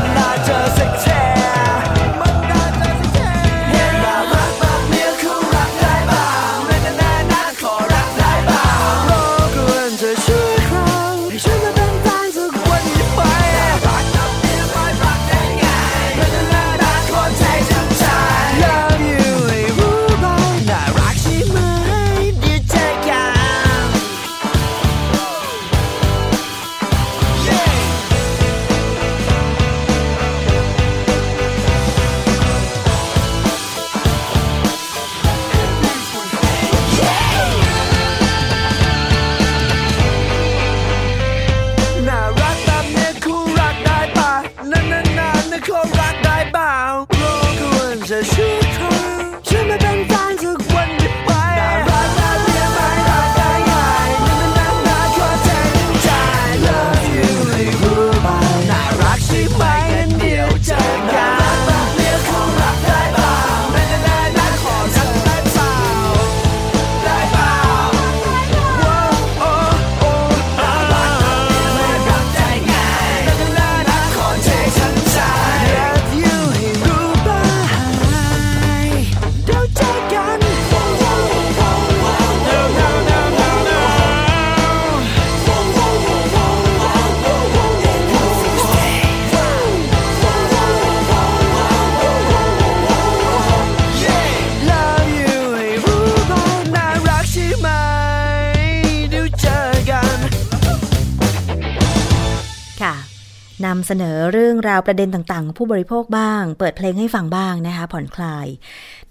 ำเสนอเรื่องราวประเด็นต่างๆ ผู้บริโภคบ้าง เปิดเพลงให้ฟังบ้างนะคะ ผ่อนคลาย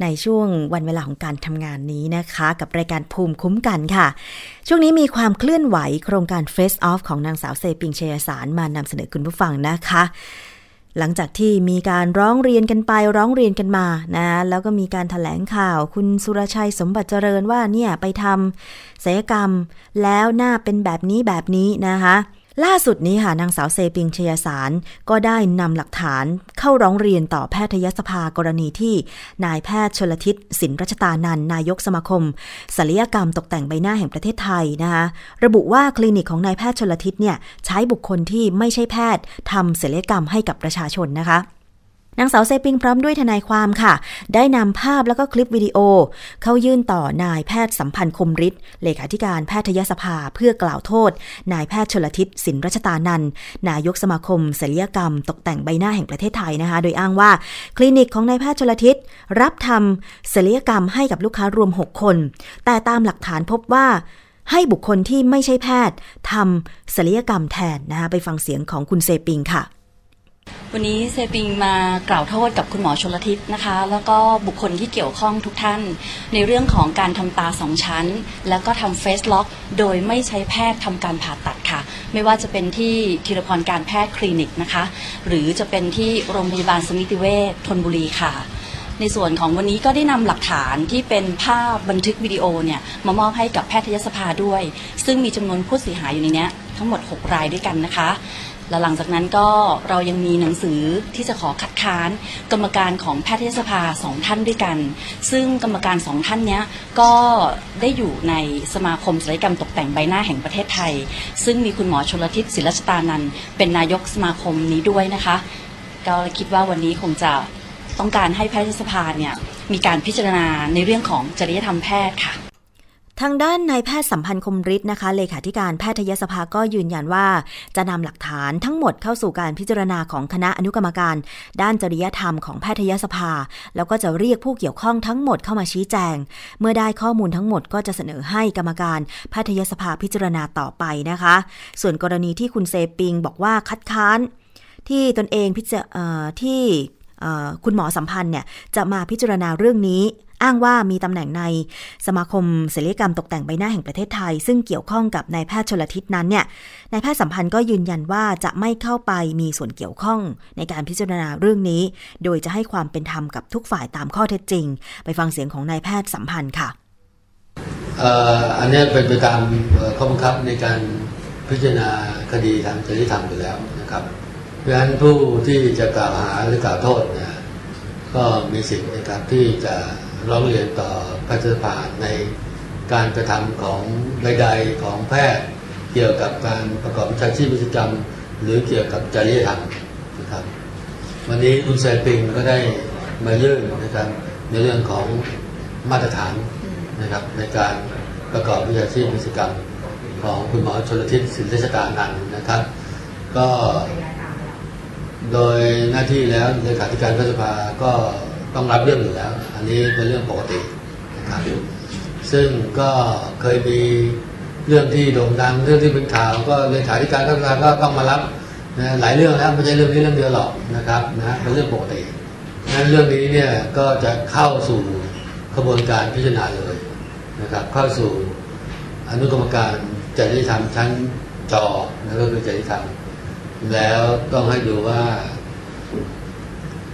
ในช่วงวันเวลาของการทำงานนี้นะคะ กับรายการภูมิคุ้มกันค่ะ ช่วงนี้มีความเคลื่อนไหวโครงการ Face Off ของนางสาวเซปิงเชยสารมานำเสนอคุณผู้ฟังนะคะหลังจากที่มีการร้องเรียนกันไปร้องเรียนกันมานะแล้วก็มีการถแถลงข่าวคุณสุรชัยสมบัติเจริญว่าเนี่ยไปทำศัลยกรรม แล้วหน้าเป็นแบบนี้แบบนี้นะคะ ล่าสุดนี้ค่ะนางสาวเซปิงชยสารก็ได้นำหลักฐานเข้าร้องเรียนต่อแพทยสภากรณีที่นายแพทย์ชลทิศสินรัชตานันนายกสมาคมศัลยกรรมตกแต่งใบหน้าแห่งประเทศไทยนะคะระบุว่าคลินิกของนายแพทย์ชลทิศเนี่ยใช้บุคคลที่ไม่ใช่แพทย์ทำศัลยกรรมให้กับประชาชนนะคะ นางสาวเซปิงพร้อมด้วยทนายความค่ะ ได้นำภาพแล้วก็คลิปวิดีโอ เข้ายื่นต่อนายแพทย์สัมพันธ์คมฤทธิ์เลขาธิการแพทยสภาเพื่อกล่าวโทษ นายแพทย์ชลทิศสินรัชตานันนายกสมาคมศัลยกรรม ตกแต่งใบหน้าแห่งประเทศไทยนะคะ โดยอ้างว่า คลินิกของนายแพทย์ชลทิศรับทำศัลยกรรมให้กับลูกค้ารวม 6 คน แต่ตามหลักฐานพบว่าให้บุคคลที่ไม่ใช่แพทย์ทำศัลยกรรมแทนนะคะไปฟังเสียงของคุณเซปิงค่ะ วันนี้เซปิงมากล่าวโทษกับคุณหมอชลทิศนะคะ แล้วก็บุคคลที่เกี่ยวข้องทุกท่าน ในเรื่องของการทำตาสองชั้น แล้วก็ทำเฟสล็อกโดยไม่ใช้แพทย์ทำการผ่าตัดค่ะ ไม่ว่าจะเป็นที่ทีรพรการแพทย์คลินิกนะคะ หรือจะเป็นที่โรงพยาบาลสมิติเวชธนบุรีค่ะ ในส่วนของวันนี้ก็ได้นำหลักฐานที่เป็นภาพบันทึกวิดีโอเนี่ยมามอบให้กับแพทยสภาด้วย ซึ่งมีจำนวนผู้เสียหายอยู่ในเนี้ยทั้งหมด 6 รายด้วยกันนะคะ และหลังจากนั้นก็เรายังมีหนังสือที่จะขอคัดค้าน กรรมการของแพทยสภาสองท่านด้วยกัน ซึ่งกรรมการสองท่านเนี้ยก็ได้อยู่ในสมาคมศัลยกรรมตกแต่งใบหน้าแห่งประเทศไทย ซึ่งมีคุณหมอชลทิศศิลชตานันเป็นนายกสมาคมนี้ด้วยนะคะ ก็คิดว่าวันนี้คงจะต้องการให้แพทยสภาเนี่ยมีการพิจารณาในเรื่องของจริยธรรมแพทย์ค่ะ ทางด้านนายแพทย์สัมพันธ์คมฤทธิ์นะคะเลขาธิการแพทยสภาก็ยืนยันว่า จะนำหลักฐานทั้งหมดเข้าสู่การพิจารณาของคณะอนุกรรมการ ด้านจริยธรรมของแพทยสภา แล้วก็จะเรียกผู้เกี่ยวข้องทั้งหมดเข้ามาชี้แจง เมื่อได้ข้อมูลทั้งหมดก็จะเสนอให้กรรมการแพทยสภาพิจารณาต่อไปนะคะ ส่วนกรณีที่คุณเซปิงบอกว่าคัดค้านที่ตนเองพิจารที่ คุณหมอสัมพันธ์เนี่ยจะมาพิจารณาเรื่องนี้ อ้างว่ามีตำแหน่งในสมาคมศิลปกรรมตกแต่งใบหน้าแห่งประเทศไทย ซึ่งเกี่ยวข้องกับนายแพทย์ชลทิศนั้นเนี่ยนายแพทย์สัมพันธ์ก็ยืนยันว่าจะไม่เข้าไปมีส่วนเกี่ยวข้องในการพิจารณาเรื่องนี้ โดยจะให้ความเป็นธรรมกับทุกฝ่ายตามข้อเท็จจริง ไปฟังเสียงของนายแพทย์สัมพันธ์ค่ะอันนี้เป็นไปตามข้อบังคับในการพิจารณาคดีทางจริยธรรมอยู่แล้วนะครับ เพราะฉะนั้นผู้ที่จะกล่าวหาหรือกล่าวโทษเนะก็มีสิทธิ์ในการที่จะร้องเรียนต่อแพทยสภาในการกระทำของใดๆของแพทย์เกี่ยวกับการประกอบวิชาชีพวิศกรรม หรือเกี่ยวกับจริยธรรมนะครับวันนี้คุณแซปิงก็ได้มายื่นนะครับในเรื่องของมาตรฐานนะครับในการประกอบวิชาชีพวิศกรรมของคุณหมอชลทิศศิลปกานันนะครับ ก็ โดยหน้าที่แล้วเลขาธิการรัฐสภาก็ต้องรับเรื่องอยู่แล้ว อันนี้เป็นเรื่องปกตินะครับซึ่งก็เคยมีเรื่องที่โด่งดังเรื่องที่เป็นข่าวก็เลขาธิการรัฐสภาก็ต้องมารับนะหลายเรื่องแล้วไม่ใช่เรื่องนี้เรื่องเดียวหรอกนะครับนะเป็นเรื่องปกตินั้นเรื่องนี้เนี่ยก็จะเข้าสู่กระบวนการพิจารณาเลยนะครับเข้าสู่อนุกรรมการจริยธรรมชั้นจอนะก็คือจริยธรรม แล้วต้องให้ดูว่า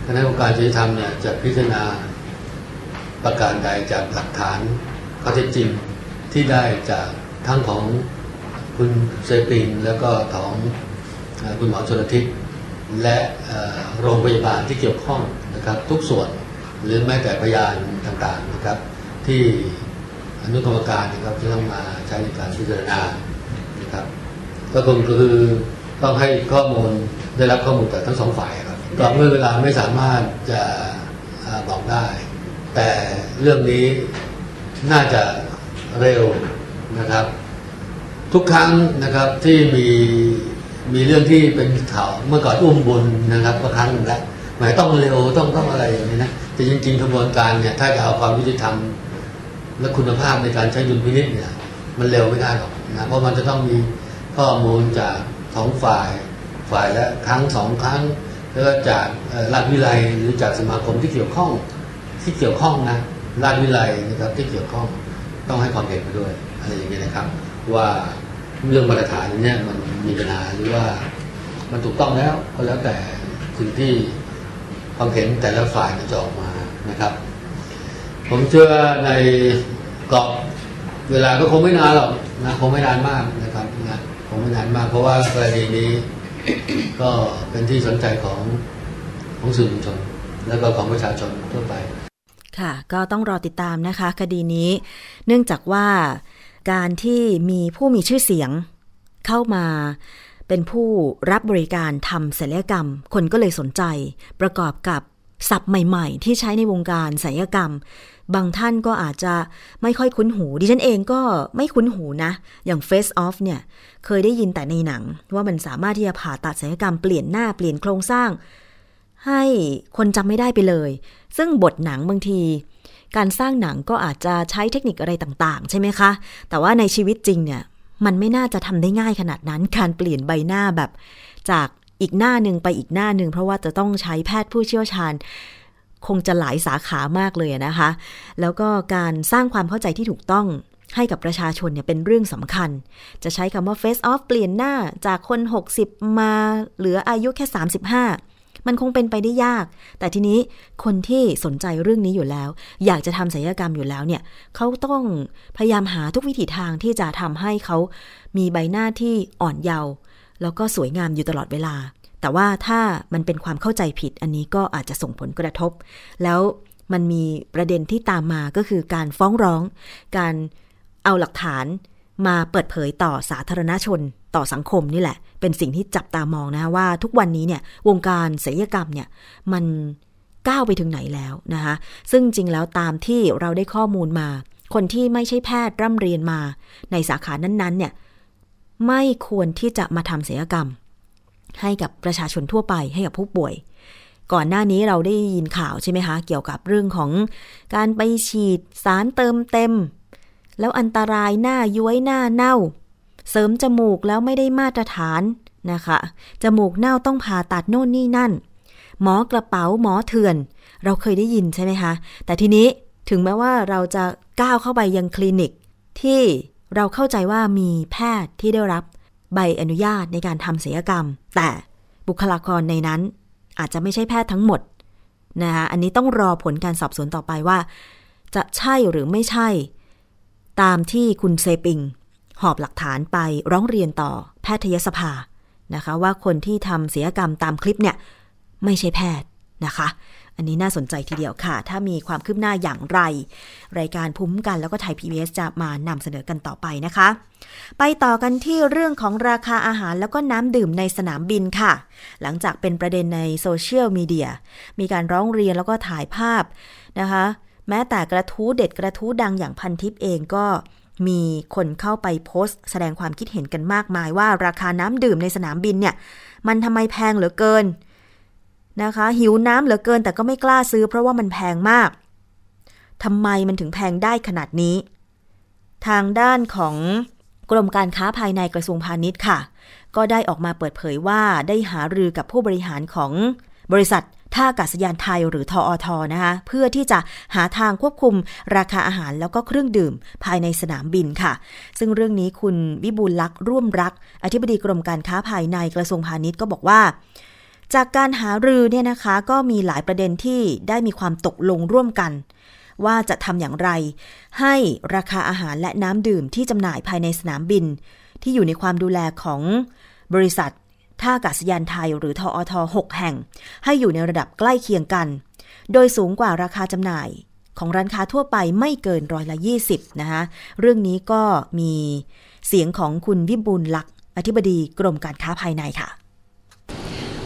คณะกรรมการจริยธรรมเนี่ยจะพิจารณาประการใดจากหลักฐานข้อเท็จจริงที่ได้จากทั้งของคุณเซปิงแล้วก็ของคุณหมอชนทิศและโรงพยาบาลที่เกี่ยวข้องนะครับ ทุกส่วนหรือแม้แต่พยานต่างๆนะครับ ที่อนุกรรมการนะครับที่ต้องมาใช้ในการพิจารณานะครับ ก็คงคือ ต้องให้ข้อมูลได้รับข้อมูลจากทั้งสองฝ่ายครับก็เมื่อเวลาไม่สามารถจะบอกได้ แต่เรื่องนี้น่าจะเร็วนะครับ ทุกครั้งนะครับที่มีมีเรื่องที่เป็นข่าวเมื่อก่อนอุ้มบุญนะครับก็ครั้งหนึ่งแล้วหมายต้องเร็วต้องต้องอะไรอย่างนี้นะแต่จริงๆกระบวนการเนี่ยถ้าจะเอาความยุติธรรมและคุณภาพในการใช้ดุลพินิจเนี่ยมันเร็วไม่ได้หรอกนะเพราะมันจะต้องมีข้อมูลจาก สองฝ่ายฝ่ายละครั้งสองครั้ง แล้วก็จากราชวิไลหรือจากสมาคมที่เกี่ยวข้องที่เกี่ยวข้องนะราชวิไลนะครับที่เกี่ยวข้องต้องให้ความเห็นไปด้วยอะไรอย่างเงี้ยนะครับ ว่าเรื่องมาตรฐานเนี่ยมันมีปัญหาหรือว่ามันถูกต้องแล้วก็แล้วแต่สิ่งที่ความเห็นแต่ละฝ่ายมันจะออกมานะครับ ผมเชื่อในเกรอบเวลาก็คงไม่นานหรอกนะคงไม่นานมากนะครับ ไม่นานมาก เพราะว่ากรณีนี้ก็เป็นที่สนใจของของสื่อมวลชนแล้วก็ของประชาชนทั่วไป ค่ะ ก็ต้องรอติดตามนะคะ คดีนี้ เนื่องจากว่าการที่มีผู้มีชื่อเสียงเข้ามาเป็นผู้รับบริการทำศัลยกรรม คนก็เลยสนใจ ประกอบกับ ศัพท์ใหม่ๆ ที่ใช้ในวงการศัลยกรรม บางท่านก็อาจจะไม่ค่อยคุ้นหู ดิฉันเองก็ไม่คุ้นหูนะ อย่าง face off เนี่ย เคยได้ยินแต่ในหนัง ว่ามันสามารถที่จะผ่าตัดศัลยกรรมเปลี่ยนหน้าเปลี่ยนโครงสร้าง ให้คนจำไม่ได้ไปเลย ซึ่งบทหนังบางที การสร้างหนังก็อาจจะใช้เทคนิคอะไรต่างๆ ใช่ไหมคะ แต่ว่าในชีวิตจริงเนี่ยมันไม่น่าจะทำได้ง่ายขนาดนั้น การเปลี่ยนใบหน้าแบบจาก อีกหน้าหนึ่งไปอีกหน้าหนึ่งเพราะว่าจะต้องใช้แพทย์ผู้เชี่ยวชาญ คงจะหลายสาขามากเลยนะคะ แล้วก็การสร้างความเข้าใจที่ถูกต้องให้กับประชาชนเนี่ยเป็นเรื่องสำคัญ จะใช้คำว่า face off เปลี่ยนหน้าจากคน 60 มาเหลืออายุแค่ 35 มันคงเป็นไปได้ยาก แต่ทีนี้คนที่สนใจเรื่องนี้อยู่แล้ว อยากจะทำศัลยกรรมอยู่แล้วเนี่ยเขาต้องพยายามหาทุกวิถีทางที่จะทำให้เขามีใบหน้าที่อ่อนเยาว์ แล้วก็สวยงามอยู่ตลอดเวลา แต่ว่าถ้ามันเป็นความเข้าใจผิดอันนี้ก็อาจจะส่งผลกระทบ แล้วมันมีประเด็นที่ตามมาก็คือการฟ้องร้อง การเอาหลักฐานมาเปิดเผยต่อสาธารณชนต่อสังคมนี่แหละ เป็นสิ่งที่จับตามองนะคะว่าทุกวันนี้เนี่ยวงการศัลยกรรมเนี่ยมันก้าวไปถึงไหนแล้วนะคะซึ่งจริงแล้วตามที่เราได้ข้อมูลมา คนที่ไม่ใช่แพทย์ร่ำเรียนมา ในสาขานั้นๆเนี่ย ไม่ควรที่จะมาทำศัลยกรรม ให้กับประชาชนทั่วไปให้กับผู้ป่วย ก่อนหน้านี้เราได้ยินข่าวใช่ไหมคะ เกี่ยวกับเรื่องของการไปฉีดสารเติมเต็ม แล้วอันตรายหน้าย้วยหน้าเน่า เสริมจมูกแล้วไม่ได้มาตรฐานนะคะ จมูกเน่าต้องผ่าตัดโน่นนี่นั่น หมอกระเป๋าหมอเถื่อน เราเคยได้ยินใช่ไหมคะ แต่ทีนี้ถึงแม้ว่าเราจะก้าวเข้าไปยังคลินิกที่ เราเข้าใจว่ามีแพทย์ที่ได้รับใบอนุญาตในการทำศัลยกรรม แต่บุคลากรในนั้นอาจจะไม่ใช่แพทย์ทั้งหมดนะคะอันนี้ต้องรอผลการสอบสวนต่อไปว่า จะใช่หรือไม่ใช่ ตามที่คุณเซปิง หอบหลักฐานไปร้องเรียนต่อแพทยสภานะคะ ว่าคนที่ทำศิลยกรรมตามคลิปเนี่ย ไม่ใช่แพทย์นะคะ อันนี้น่าสนใจทีเดียวค่ะ ถ้ามีความคืบหน้าอย่างไร รายการภูมิคุ้มกันแล้วก็ไทย PBS จะมานำเสนอกันต่อไปนะคะ ไปต่อกันที่เรื่องของราคาอาหารแล้วก็น้ำดื่มในสนามบินค่ะ หลังจากเป็นประเด็นในโซเชียลมีเดีย มีการร้องเรียนแล้วก็ถ่ายภาพนะคะ แม้แต่กระทู้เด็ดกระทู้ดังอย่างพันทิปเองก็มีคนเข้าไปโพสต์ แสดงความคิดเห็นกันมากมายว่าราคาน้ำดื่มในสนามบินเนี่ย มันทำไมแพงเหลือเกิน นะคะ หิวน้ำเหลือเกินแต่ก็ไม่กล้าซื้อ เพราะว่ามันแพงมากทำไมมันถึงแพงได้ขนาดนี้ ทางด้านของกรมการค้าภายในกระทรวงพาณิชย์ค่ะ ก็ได้ออกมาเปิดเผยว่าได้หารือกับผู้บริหารของบริษัทท่าอากาศยานไทยหรือทออทนะคะเพื่อที่จะหาทางควบคุมราคาอาหารแล้วก็เครื่องดื่มภายในสนามบินค่ะ ซึ่งเรื่องนี้คุณวิบูลลักษ์ร่วมรัก อธิบดีกรมการค้าภายในกระทรวงพาณิชย์ก็บอกว่า จากการหารือเนี่ยนะคะก็มีหลายประเด็นที่ได้มีความตกลงร่วมกัน ว่าจะทำอย่างไร ให้ราคาอาหารและน้ำดื่มที่จำหน่ายภายในสนามบิน ที่อยู่ในความดูแลของบริษัทท่าอากาศยานไทยหรือทออท6 แห่ง ให้อยู่ในระดับใกล้เคียงกัน โดยสูงกว่าราคาจำหน่ายของร้านค้าทั่วไปไม่เกินร้อยละ 20 นะคะเรื่องนี้ก็มีเสียงของคุณวิบูลลักษ์อธิบดีกรมการค้าภายในค่ะ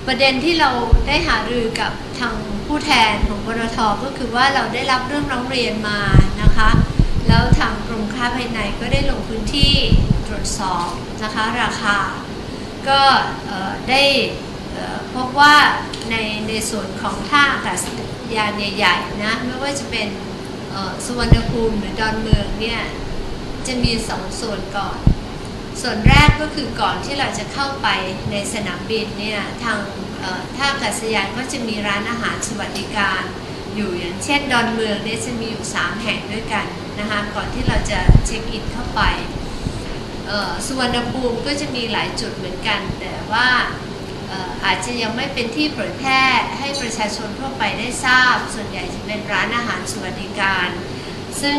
ประเด็นที่เราได้หารือกับทางผู้แทนของบรทก็คือว่าเราได้รับเรื่องร้องเรียนมานะคะ แล้วทางกรมค้าภายในก็ได้ลงพื้นที่ตรวจสอบนะคะราคา ก็ได้พบว่าในในส่วนของท่าอากาศยานใหญ่ๆนะไม่ว่าจะเป็นสุวรรณภูมิหรือดอนเมืองเนี่ยจะมีสองส่วนก่อน ส่วนแรกก็คือก่อนที่เราจะเข้าไปในสนามบินเนี่ยทางท่าอากาศยานก็จะมีร้านอาหารสวัสดิการ อยู่อย่างเช่นดอนเมืองเนี่ยจะมีอยู่ 3 แห่งด้วยกันนะคะก่อนที่เราจะเช็คอินเข้าไปสุวรรณภูมิก็จะมีหลายจุดเหมือนกัน แต่ว่าอาจจะยังไม่เป็นที่เผยแพร่ให้ประชาชนทั่วไปได้ทราบ ส่วนใหญ่จะเป็นร้านอาหารสวัสดิการ ซึ่ง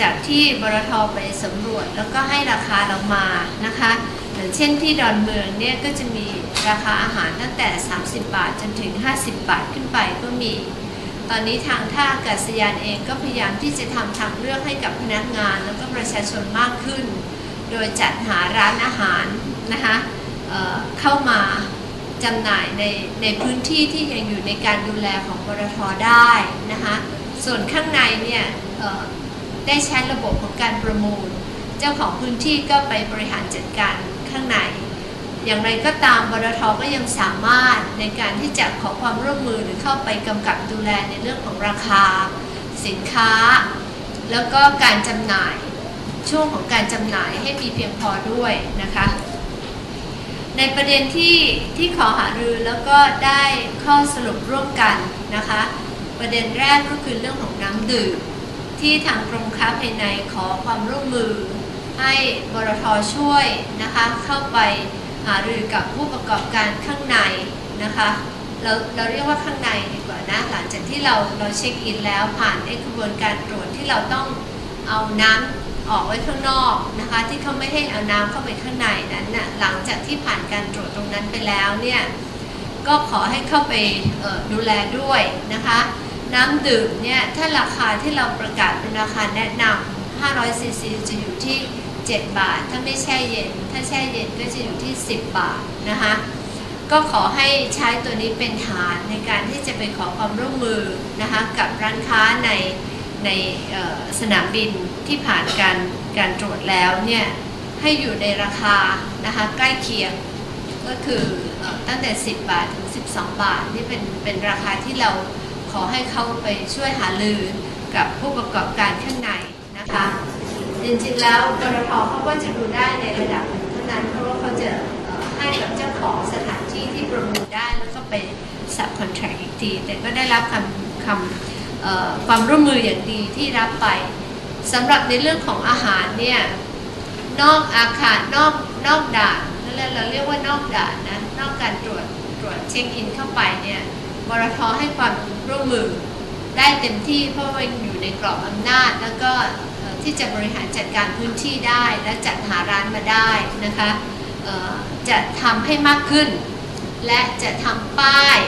จากที่บรทไปสำรวจแล้วก็ให้ราคาเรามานะคะอย่างเช่นที่ดอนเมืองเนี่ยก็จะมีราคาอาหารตั้งแต่ 30 บาทจนถึง 50 บาทขึ้นไปก็มี ตอนนี้ทางท่าอากาศยานเองก็พยายามที่จะทำทางเลือกให้กับพนักงาน แล้วก็ประชาชนมากขึ้น โดยจัดหาร้านอาหารนะคะเเข้ามาจำหน่ายในในพื้นที่ที่ยังอยู่ในการดูแลของบรทได้นะคะส่วนข้างในเนี่ย ได้ใช้ระบบของการประมูล เจ้าของพื้นที่ก็ไปบริหารจัดการข้างใน อย่างไรก็ตามบรทก็ยังสามารถในการที่จะขอความร่วมมือหรือเข้าไปกำกับดูแลในเรื่องของราคา สินค้า แล้วก็การจำหน่ายช่วงของการจำหน่ายให้มีเพียงพอด้วยนะคะในประเด็นที่ที่ขอหารือแล้วก็ได้ข้อสรุปร่วมกันนะคะ ประเด็นแรกก็คือเรื่องของน้ำดื่ม ที่ทางกรมค้าภายในขอความร่วมมือ ให้บรทช่วยนะคะเข้าไปหารือกับผู้ประกอบการข้างในนะคะเราเราเรียกว่าข้างในดีกว่านะหลังจากที่เราเราเช็คอินแล้วผ่านในกระบวนการตรวจที่เราต้องเอาน้ำออกไว้ข้างนอกนะคะ ที่เขาไม่ให้เอาน้ำเข้าไปข้างในนั้นนะ่ะหลังจากที่ผ่านการตรวจตรงนั้นไปแล้วเนี่ยก็ขอให้เข้าไปดูแลด้วยนะคะ น้ำดื่มเนี่ยถ้าราคาที่เราประกาศเป็นราคาแนะนำ500ซีซีจะอยู่ที่ 7 บาท ถ้าไม่แช่เย็น ถ้าแช่เย็นก็จะอยู่ที่ 10 บาทนะคะก็ขอให้ใช้ตัวนี้เป็นฐานในการที่จะไปขอความร่วมมือนะคะกับร้านค้าในในสนามบินที่ผ่านการการตรวจแล้วเนี่ยให้อยู่ในราคานะคะใกล้เคียงก็คือตั้งแต่ 10 บาทถึง 12 บาท นี่เป็นเป็นราคาที่เรา ขอให้เขาไปช่วยหาลือกับผู้ประกอบการข้างในนะคะ จริงๆแล้วกรทเขาก็จะดูได้ในระดับหนึ่งเท่านั้นเพราะว่าเขาจะให้กับเจ้าของสถานที่ที่ประมูลได้แล้วก็ไปสับคอนแทรคอีกทีแต่ก็ได้รับคำคำความร่วมมืออย่างดีที่รับไปสำหรับในเรื่องของอาหารเนี่ยนอกอาคารนอกนอกด่านนั่นแหละเราเรียกว่านอกด่านนะนอกการตรวจตรวจเช็คอินเข้าไปเนี่ย บรทให้ความร่วมมือได้เต็มที่เพราะว่าอยู่ในกรอบอำนาจ แล้วก็ที่จะบริหารจัดการพื้นที่ได้ และจัดหาร้านมาได้นะคะจะทำให้มากขึ้น และจะทำป้าย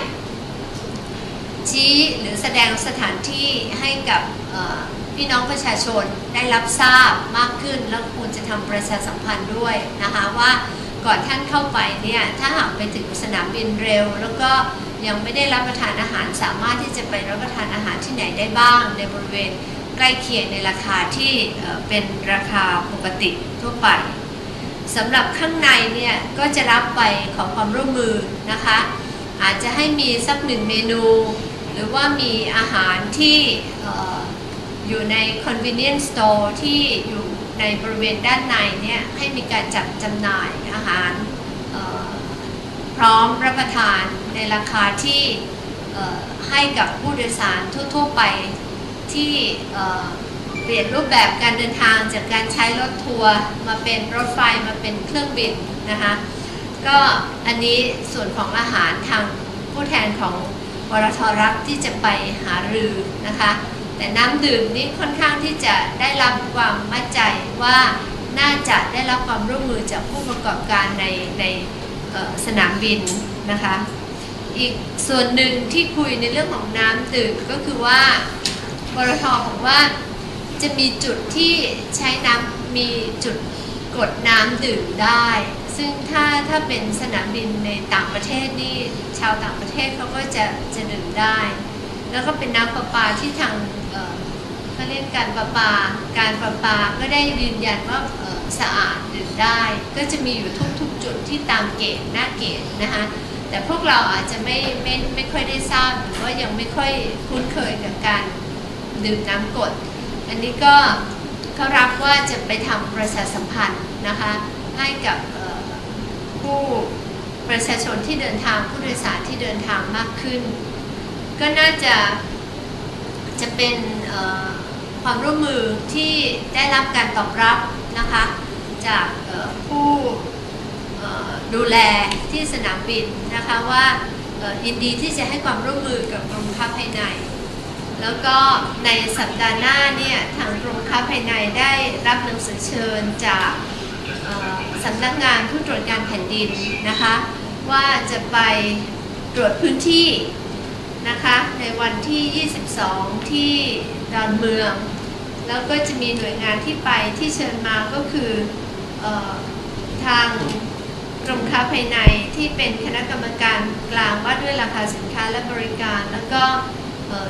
ชี้หรือแสดงสถานที่ให้กับพี่น้องประชาชนได้รับทราบมากขึ้น แล้วควรจะทำประชาสัมพันธ์ด้วยนะคะว่าก่อนท่านเข้าไปเนี่ยถ้าหากไปถึงสนามบินเร็ว แล้วก็ ยังไม่ได้รับประทานอาหารสามารถที่จะไปรับประทานอาหารที่ไหนได้บ้าง ในบริเวณใกล้เคียงในราคาที่เป็นราคาปกติทั่วไปสำหรับข้างในเนี่ยก็จะรับไปขอความร่วมมือนะคะ อาจจะให้มีสักหนึ่งเมนู หรือว่ามีอาหารที่อยู่ใน convenience store ที่อยู่ในบริเวณด้านในเนี่ยให้มีการจัดจำหน่ายอาหาร ร้อมรับประทานในราคาที่ให้กับผู้โดยสารทั่ว ๆ ไปที่เปลี่ยนรูปแบบการเดินทางจากการใช้รถทัวร์มาเป็นรถไฟมาเป็นเครื่องบินนะคะก็อันนี้ส่วนของอาหารทางผู้แทนของวรทรัฐที่จะไปหารือนะคะ แต่น้ำดื่มนี่ค่อนข้างที่จะได้รับความมั่นใจว่าน่าจะได้รับความร่วมมือจากผู้ประกอบการในใน สนามบินนะคะ อีกส่วนหนึ่งที่คุยในเรื่องของน้ำดื่มก็คือว่าบรทบอกว่าจะมีจุดที่ใช้น้ำมีจุดกดน้ำดื่มได้ ซึ่งถ้าถ้าเป็นสนามบินในต่างประเทศนี่ชาวต่างประเทศเขาก็จะจะดื่มได้ แล้วก็เป็นน้ำประปาที่ทางเขาเรียกการประปา การประปาก็ได้ยืนยันว่าสะอาดดื่มได้ ก็จะมีอยู่ทุกๆ จุดที่ตามเกณฑ์หน้าเกณฑ์นะคะแต่พวกเราอาจจะไม่ไม่ไม่ค่อยได้ทราบหรือว่ายังไม่ค่อยคุ้นเคยกับการดื่มน้ำกด อันนี้ก็เขารับว่าจะไปทำประชาสัมพันธ์นะคะให้กับผู้ประชาชนที่เดินทางผู้โดยสารที่เดินทางมากขึ้น ก็น่าจะจะเป็นความร่วมมือที่ได้รับการตอบรับนะคะจากผู้ ดูแลที่สนามบินนะคะว่ายินดีที่จะให้ความร่วมมือกับกรมค้าภายใน แล้วก็ในสัปดาห์หน้าเนี่ยทางกรมค้าภายในได้รับหนังสือเชิญจากสำนักงานผู้ตรวจการแผ่นดินนะคะว่าจะไปตรวจพื้นที่นะคะในวันที่ 22 ที่ดอนเมือง แล้วก็จะมีหน่วยงานที่ไปที่เชิญมาก็คืออทาง กรมค้าภายในที่เป็นคณะกรรมการกลางว่าด้วยราคาสินค้าและบริการ แล้วก็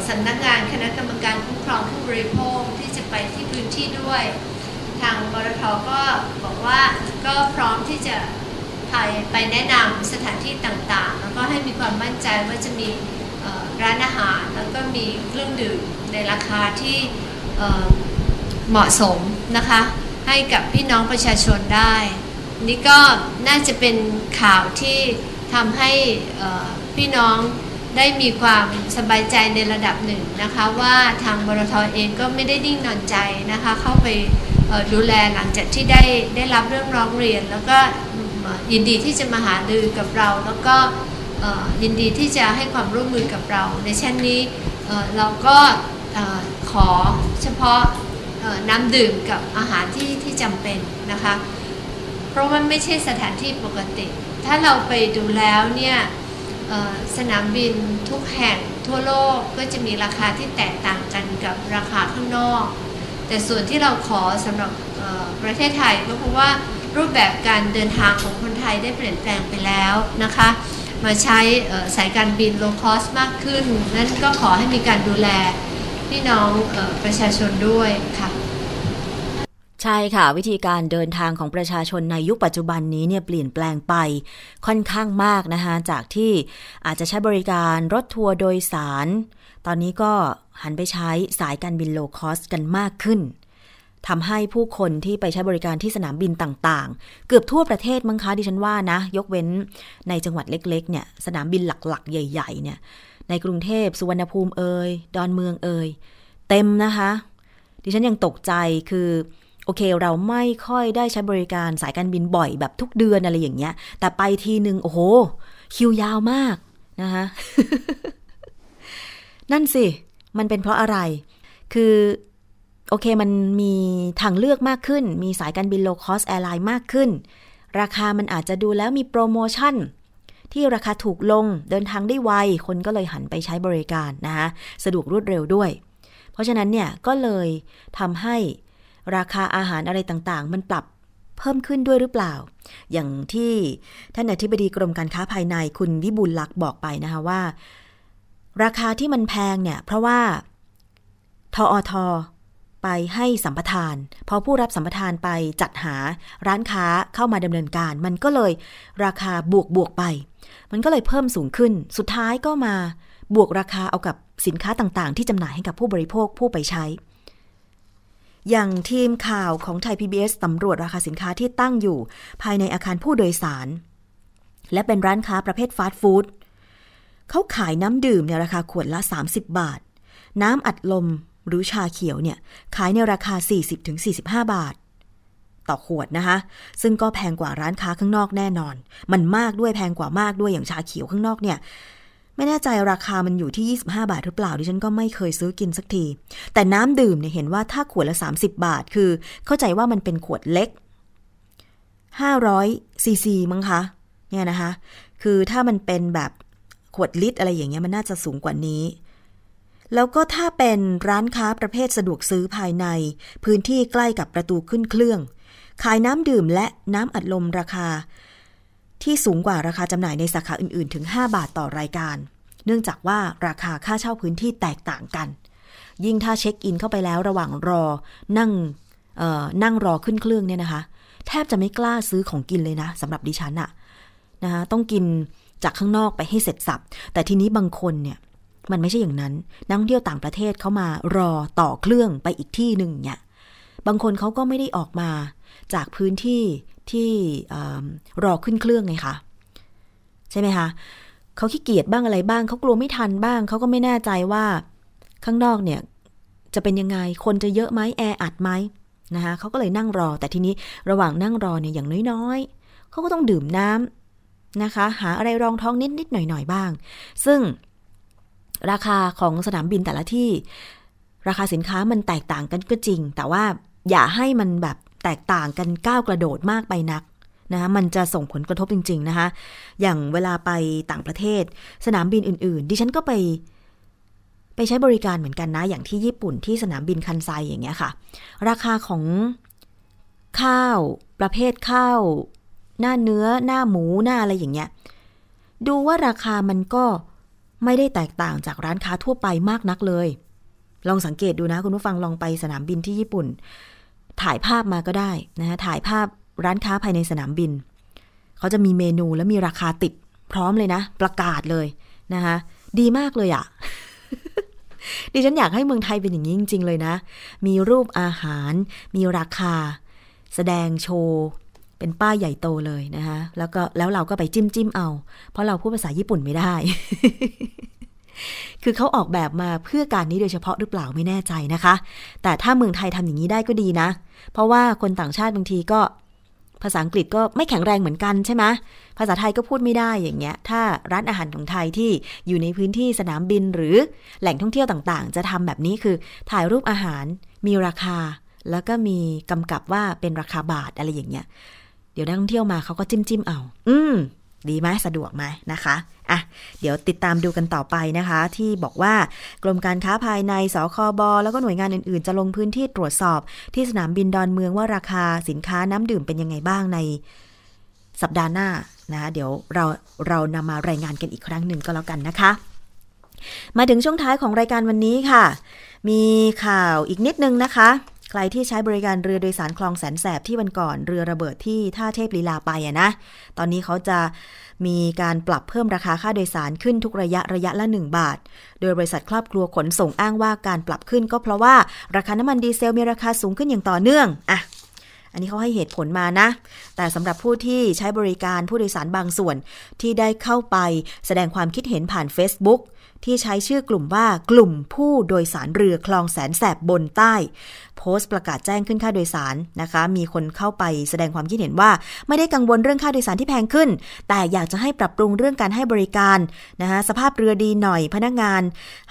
สำนักงานคณะกรรมการคุ้มครองผู้บริโภคที่จะไปที่พื้นที่ด้วย ทางบรทก็บอกว่าก็พร้อมที่จะไปไปแนะนำสถานที่ต่างๆ แล้วก็ให้มีความมั่นใจว่าจะมีร้านอาหาร แล้วก็มีเครื่องดื่มในราคาที่เหมาะสมนะคะให้กับพี่น้องประชาชนได้ นี่ก็น่าจะเป็นข่าวที่ทำให้พี่น้องได้มีความสบายใจในระดับหนึ่งนะคะว่าทางบรทเองก็ไม่ได้นิ่งนอนใจนะคะเข้าไปดูแลหลังจากที่ได้ได้รับเรื่องร้องเรียน แล้วก็ยินดีที่จะมาหาดือกับเรา แล้วก็ยินดีที่จะให้ความร่วมมือกับเรา ในเช่นนี้เราก็ขอเฉพาะน้ำดื่มกับอาหารที่ที่จำเป็นนะคะ เพราะมันไม่ใช่สถานที่ปกติ ถ้าเราไปดูแล้วเนี่ยสนามบินทุกแห่งทั่วโลกก็จะมีราคาที่แตกต่างกันกับราคาข้างนอก แต่ส่วนที่เราขอสำหรับประเทศไทยก็เพราะว่ารูปแบบการเดินทางของคนไทยได้เปลี่ยนแปลงไปแล้วนะคะ มาใช้สายการบิน low cost มากขึ้น นั้นก็ขอให้มีการดูแลพี่น้องประชาชนด้วยค่ะ ใช่ค่ะ วิธีการเดินทางของประชาชนในยุคปัจจุบันนี้เนี่ยเปลี่ยนแปลงไปค่อนข้างมากนะคะจากที่อาจจะใช้บริการรถทัวร์โดยสาร ตอนนี้ก็หันไปใช้สายการบิน low cost กันมากขึ้นทำให้ผู้คนที่ไปใช้บริการที่สนามบินต่างๆ เกือบทั่วประเทศมั้งคะดิฉันว่านะ ยกเว้นในจังหวัดเล็กๆเนี่ยสนามบินหลักๆ ใหญ่ ๆ เนี่ย ในกรุงเทพสุวรรณภูมิเอ่ยดอนเมืองเอ่ยเต็มนะคะ ดิฉันยังตกใจคือ โอเค เราไม่ค่อยได้ใช้บริการสายการบินบ่อยแบบทุกเดือนอะไรอย่างเงี้ย แต่ไปทีหนึ่งโอ้โห คิวยาวมากนะคะนั่นสิ มันเป็นเพราะอะไร คือโอเคมันมีทางเลือกมากขึ้น มีสายการบิน low cost airline มากขึ้น ราคามันอาจจะดูแล้วมีโปรโมชั่น ที่ราคาถูกลงเดินทางได้ไว คนก็เลยหันไปใช้บริการนะคะสะดวกรวดเร็วด้วย เพราะฉะนั้นเนี่ยก็เลยทำให้ ราคาอาหารอะไรต่างๆ มันปรับเพิ่มขึ้นด้วยหรือเปล่า อย่างที่ท่านอธิบดีกรมการค้าภายในคุณวิบุลลักษ์บอกไปนะคะว่า ราคาที่มันแพงเนี่ย เพราะว่าทออทไปให้สัมปทาน พอผู้รับสัมปทานไปจัดหาร้านค้าเข้ามาดำเนินการ มันก็เลยราคาบวกบวกไป มันก็เลยเพิ่มสูงขึ้น สุดท้ายก็มาบวกราคาเอากับสินค้าต่างๆ ที่จำหน่ายให้กับผู้บริโภคผู้ไปใช้ อย่างทีมข่าวของไทย PBS สำรวจราคาสินค้าที่ตั้งอยู่ ภายในอาคารผู้โดยสาร และเป็นร้านค้าประเภทฟาสต์ฟู้ดเขาขายน้ำดื่มในราคาขวดละ 30 บาท น้ำอัดลมหรือชาเขียวเนี่ย ขายในราคา 40-45 บาท ต่อขวดนะคะ ซึ่งก็แพงกว่าร้านค้าข้างนอกแน่นอน มันมากด้วยแพงกว่ามากด้วยอย่างชาเขียวข้างนอกเนี่ย ไม่แน่ใจราคามันอยู่ที่ 25 บาทหรือเปล่าดิฉันก็ไม่เคยซื้อกินสักที แต่น้ำดื่มเนี่ยเห็นว่าถ้าขวดละ 30 บาท คือ เข้าใจว่ามันเป็นขวดเล็ก 500ซีซีมั้งคะเนี่ยนะคะ คือถ้ามันเป็นแบบขวดลิตรอะไรอย่างเงี้ยมันน่าจะสูงกว่านี้ แล้วก็ถ้าเป็นร้านค้าประเภทสะดวกซื้อภายใน พื้นที่ใกล้กับประตูขึ้นเครื่อง ขายน้ำดื่มและน้ำอัดลมราคา ที่สูงกว่าราคาจำหน่ายในสาขาอื่นๆ ถึง 5 บาทต่อรายการ เนื่องจากว่าราคาค่าเช่าพื้นที่แตกต่างกัน ยิ่งถ้าเช็คอินเข้าไปแล้วระหว่างรอนั่งนั่งรอขึ้นเครื่องเนี่ยนะคะ แทบจะไม่กล้าซื้อของกินเลยนะสำหรับดิฉันอะนะคะต้องกินจากข้างนอกไปให้เสร็จสับ แต่ทีนี้บางคนเนี่ยมันไม่ใช่อย่างนั้น นักท่องเที่ยวต่างประเทศเขามารอต่อเครื่องไปอีกที่หนึ่งเนี่ย บางคนเขาก็ไม่ได้ออกมา จากพื้นที่ที่รอขึ้นเครื่องไงคะใช่ไหมคะเขาขี้เกียจบ้างอะไรบ้างเขากลัวไม่ทันบ้างเขาก็ไม่แน่ใจว่าข้างนอกเนี่ยจะเป็นยังไงคนจะเยอะไหมแออัดไหมนะคะเขาก็เลยนั่งรอ แต่ทีนี้ระหว่างนั่งรอเนี่ยอย่างน้อยๆเขาก็ต้องดื่มน้ำนะคะ หาอะไรรองท้องนิดๆหน่อยๆบ้าง ซึ่งราคาของสนามบินแต่ละที่ ราคาสินค้ามันแตกต่างกันก็จริง แต่ว่าอย่าให้มันแบบ แตกต่างกันก้าวกระโดดมากไปนักนะคะมันจะส่งผลกระทบจริง ๆนะคะ อย่างเวลาไปต่างประเทศ สนามบินอื่น ๆ ดิฉันก็ไป ไปใช้บริการเหมือนกันนะ อย่างที่ญี่ปุ่นที่สนามบินคันไซอย่างเงี้ยค่ะ ราคาของข้าวประเภทข้าว หน้าเนื้อหน้าหมูหน้าอะไรอย่างเงี้ย ดูว่าราคามันก็ไม่ได้แตกต่างจากร้านค้าทั่วไปมากนักเลย ลองสังเกตดูนะคุณผู้ฟังลองไปสนามบินที่ญี่ปุ่น ถ่ายภาพมาก็ได้นะคะถ่ายภาพร้านค้าภายในสนามบิน เขาจะมีเมนูและมีราคาติดพร้อมเลยนะ ประกาศเลยนะคะดีมากเลยอะ่ะดิฉันอยากให้เมืองไทยเป็นอย่างนี้จริง ๆ เลยนะ มีรูปอาหาร มีราคา แสดงโชว์ เป็นป้ายใหญ่โตเลยนะคะแล้วก็แล้วเราก็ไปจิ้มจิ้มเอา เพราะเราพูดภาษาญี่ปุ่นไม่ได้ คือเขาออกแบบมาเพื่อการนี้โดยเฉพาะหรือเปล่าไม่แน่ใจนะคะ แต่ถ้าเมืองไทยทำอย่างนี้ได้ก็ดีนะ เพราะว่าคนต่างชาติบางทีก็ภาษาอังกฤษก็ไม่แข็งแรงเหมือนกันใช่ไหมภาษาไทยก็พูดไม่ได้อย่างเงี้ย ถ้าร้านอาหารของไทยที่อยู่ในพื้นที่สนามบินหรือแหล่งท่องเที่ยวต่างๆ จะทำแบบนี้คือถ่ายรูปอาหารมีราคา แล้วก็มีกำกับว่าเป็นราคาบาทอะไรอย่างเงี้ย เดี๋ยวนักท่องเที่ยวมาเขาก็จิ้มจิ้มเอา อืม ดีไหมสะดวกไหมนะคะอะเดี๋ยวติดตามดูกันต่อไปนะคะ ที่บอกว่ากรมการค้าภายในสคบแล้วก็หน่วยงานอื่นๆ จะลงพื้นที่ตรวจสอบที่สนามบินดอนเมืองว่าราคาสินค้าน้ำดื่มเป็นยังไงบ้างในสัปดาห์หน้านะเดี๋ยวเราเรานำมารายงานกันอีกครั้งหนึ่งก็แล้วกันนะคะ มาถึงช่วงท้ายของรายการวันนี้ค่ะ มีข่าวอีกนิดนึงนะคะ ใครที่ใช้บริการเรือโดยสารคลองแสนแสบที่วันก่อนเรือระเบิดที่ท่าเทพลีลาไปอะนะ ตอนนี้เขาจะมีการปรับเพิ่มราคาค่าโดยสารขึ้นทุกระยะระยะละ 1 บาท โดยบริษัทครอบครัวขนส่งอ้างว่าการปรับขึ้น ก็เพราะว่าราคาน้ำมันดีเซลมีราคาสูงขึ้นอย่างต่อเนื่องอะอันนี้เขาให้เหตุผลมานะ แต่สำหรับผู้ที่ใช้บริการผู้โดยสารบางส่วนที่ได้เข้าไปแสดงความคิดเห็นผ่าน Facebook ที่ใช้ชื่อกลุ่มว่ากลุ่มผู้โดยสารเรือคลองแสนแสบบนใต้ โพสต์ประกาศแจ้งขึ้นค่าโดยสารนะคะ มีคนเข้าไปแสดงความคิดเห็นว่า ไม่ได้กังวลเรื่องค่าโดยสารที่แพงขึ้น แต่อยากจะให้ปรับปรุงเรื่องการให้บริการนะคะสภาพเรือดีหน่อยพนักงาน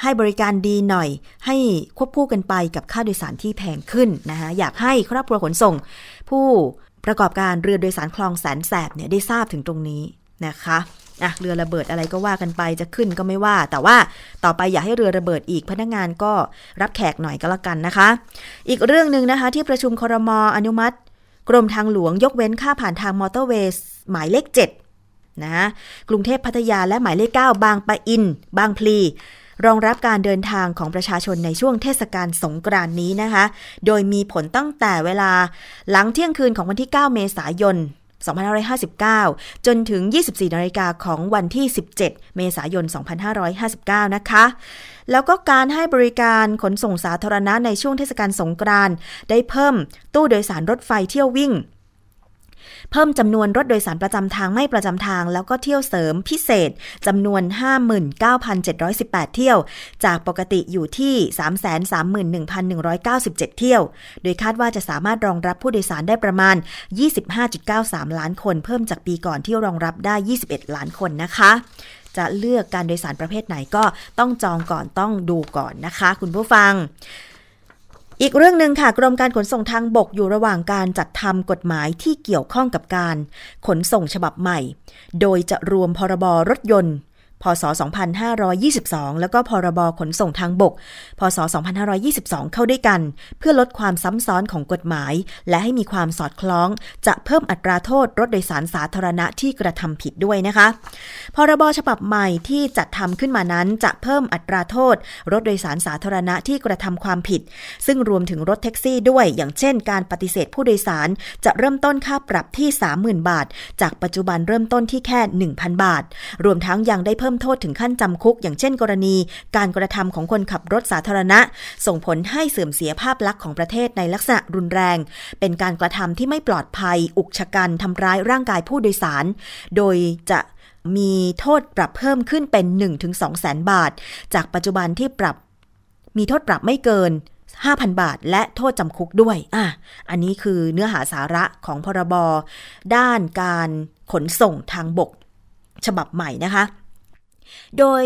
ให้บริการดีหน่อย ให้ควบคู่กันไปกับค่าโดยสารที่แพงขึ้นนะคะอยากให้ครอบครัวขนส่ง ผู้ประกอบการเรือโดยสารคลองแสนแสบเนี่ยได้ทราบถึงตรงนี้นะคะ อะเรือระเบิดอะไรก็ว่ากันไปจะขึ้นก็ไม่ว่า แต่ว่าต่อไปอย่าให้เรือระเบิดอีกพนักงานก็รับแขกหน่อยก็แล้วกันนะคะ อีกเรื่องหนึ่งนะคะ ที่ประชุมครมอนุมัติ กรมทางหลวงยกเว้นค่าผ่านทางมอเตอร์เวย์หมายเลข 7 นะกรุงเทพพัทยาและหมายเลข 9 บางปะอิน บางพลีรองรับการเดินทางของประชาชนในช่วงเทศกาลสงกรานต์นี้นะคะ โดยมีผลตั้งแต่เวลาหลังเที่ยงคืนของวันที่ 9 เมษายน 2559 จนถึง 24นาฬิกาของวันที่ 17 เมษายน 2559 นะคะ แล้วก็การให้บริการขนส่งสาธารณะในช่วงเทศกาลสงกรานต์ได้เพิ่มตู้โดยสารรถไฟเที่ยววิ่ง เพิ่มจำนวนรถโดยสารประจำทางไม่ประจำทาง แล้วก็เที่ยวเสริมพิเศษจำนวน 59,718 เที่ยว จากปกติอยู่ที่ 331,197 เที่ยว โดยคาดว่าจะสามารถรองรับผู้โดยสารได้ประมาณ 25.93 ล้านคน เพิ่มจากปีก่อนที่รองรับได้ 21 ล้านคนนะคะจะเลือกการโดยสารประเภทไหนก็ต้องจองก่อนต้องดูก่อนนะคะ คุณผู้ฟัง อีกเรื่องหนึ่งค่ะ กรมการขนส่งทางบกอยู่ระหว่างการจัดทำกฎหมายที่เกี่ยวข้องกับการขนส่งฉบับใหม่ โดยจะรวมพรบรถยนต์ พศ 2522 แล้วก็พรบขนส่งทางบก พศ 2522 เข้าด้วยกัน เพื่อลดความซ้ำซ้อนของกฎหมาย และให้มีความสอดคล้อง จะเพิ่มอัตราโทษรถโดยสารสาธารณะที่กระทำผิดด้วยนะคะ พรบฉบับใหม่ที่จัดทำขึ้นมานั้นจะเพิ่มอัตราโทษ รถโดยสารสาธารณะที่กระทำความผิด ซึ่งรวมถึงรถแท็กซี่ด้วย อย่างเช่น การปฏิเสธผู้โดยสาร จะเริ่มต้นค่าปรับที่ 30,000 บาท จากปัจจุบันเริ่มต้นที่แค่ 1,000 บาท รวมทั้งยังได้เพิ่มโทษถึงขั้นจำคุก อย่างเช่นกรณี การกระทำของคนขับรถสาธารณะ ส่งผลให้เสื่อมเสียภาพลักษณ์ของประเทศในลักษณะรุนแรง เป็นการกระทำที่ไม่ปลอดภัย อุกชะกันทำร้ายร่างกายผู้โดยสาร โดยจะมีโทษปรับเพิ่มขึ้นเป็น 1-2แสนบาท จากปัจจุบันที่ปรับ มีโทษปรับไม่เกิน 5,000 บาท และโทษจำคุกด้วย อะ อันนี้คือเนื้อหาสาระของพรบ ด้านการขนส่งทางบก ฉบับใหม่นะคะ โดย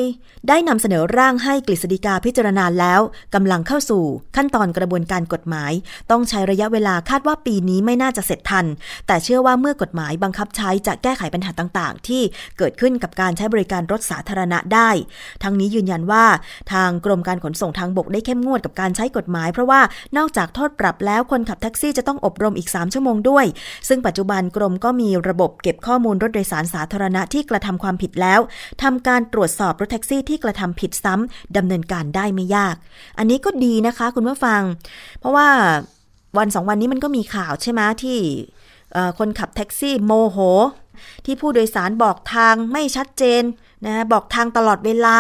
ได้นำเสนอร่างให้กฤษฎีกาพิจารณาแล้วกำลังเข้าสู่ขั้นตอนกระบวนการกฎหมาย ต้องใช้ระยะเวลาคาดว่าปีนี้ไม่น่าจะเสร็จทัน แต่เชื่อว่าเมื่อกฎหมายบังคับใช้จะแก้ไขปัญหาต่างๆ ที่เกิดขึ้นกับการใช้บริการรถสาธารณะได้ ทั้งนี้ยืนยันว่า ทางกรมการขนส่งทางบกได้เข้มงวดกับการใช้กฎหมาย เพราะว่านอกจากโทษปรับแล้วคนขับแท็กซี่จะต้องอบรมอีก 3 ชั่วโมงด้วย ซึ่งปัจจุบันกรมก็มีระบบเก็บข้อมูลรถโดยสารสาธารณะที่กระทำความผิดแล้วทำการตรวจสอบรถแท็กซี่ที่กระทำผิดซ้ำดำเนินการได้ไม่ยาก อันนี้ก็ดีนะคะคุณผู้ฟัง เพราะว่าวันสองวันนี้มันก็มีข่าวใช่ไหมที่คนขับแท็กซี่โมโห ที่ผู้โดยสารบอกทางไม่ชัดเจนนะบอกทางตลอดเวลา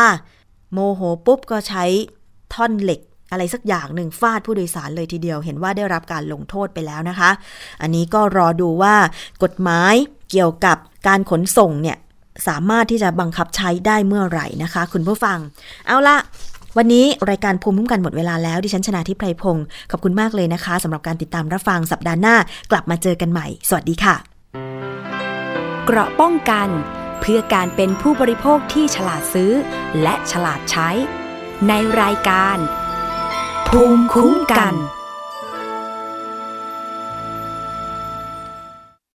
โมโหปุ๊บก็ใช้ท่อนเหล็กอะไรสักอย่างหนึ่งฟาดผู้โดยสารเลยทีเดียว เห็นว่าได้รับการลงโทษไปแล้วนะคะ อันนี้ก็รอดูว่ากฎหมายเกี่ยวกับการขนส่งเนี่ย สามารถที่จะบังคับใช้ได้เมื่อไหร่นะคะ คุณผู้ฟัง เอาละวันนี้รายการภูมิคุ้มกันหมดเวลาแล้วดิฉันชนะทิพไพรพงศ์ขอบคุณมากเลยนะคะสำหรับการติดตามรับฟังสัปดาห์หน้ากลับมาเจอกันใหม่ สวัสดีค่ะ เกราะป้องกันเพื่อการเป็นผู้บริโภคที่ฉลาดซื้อ และฉลาดใช้ ในรายการ ภูมิคุ้มกัน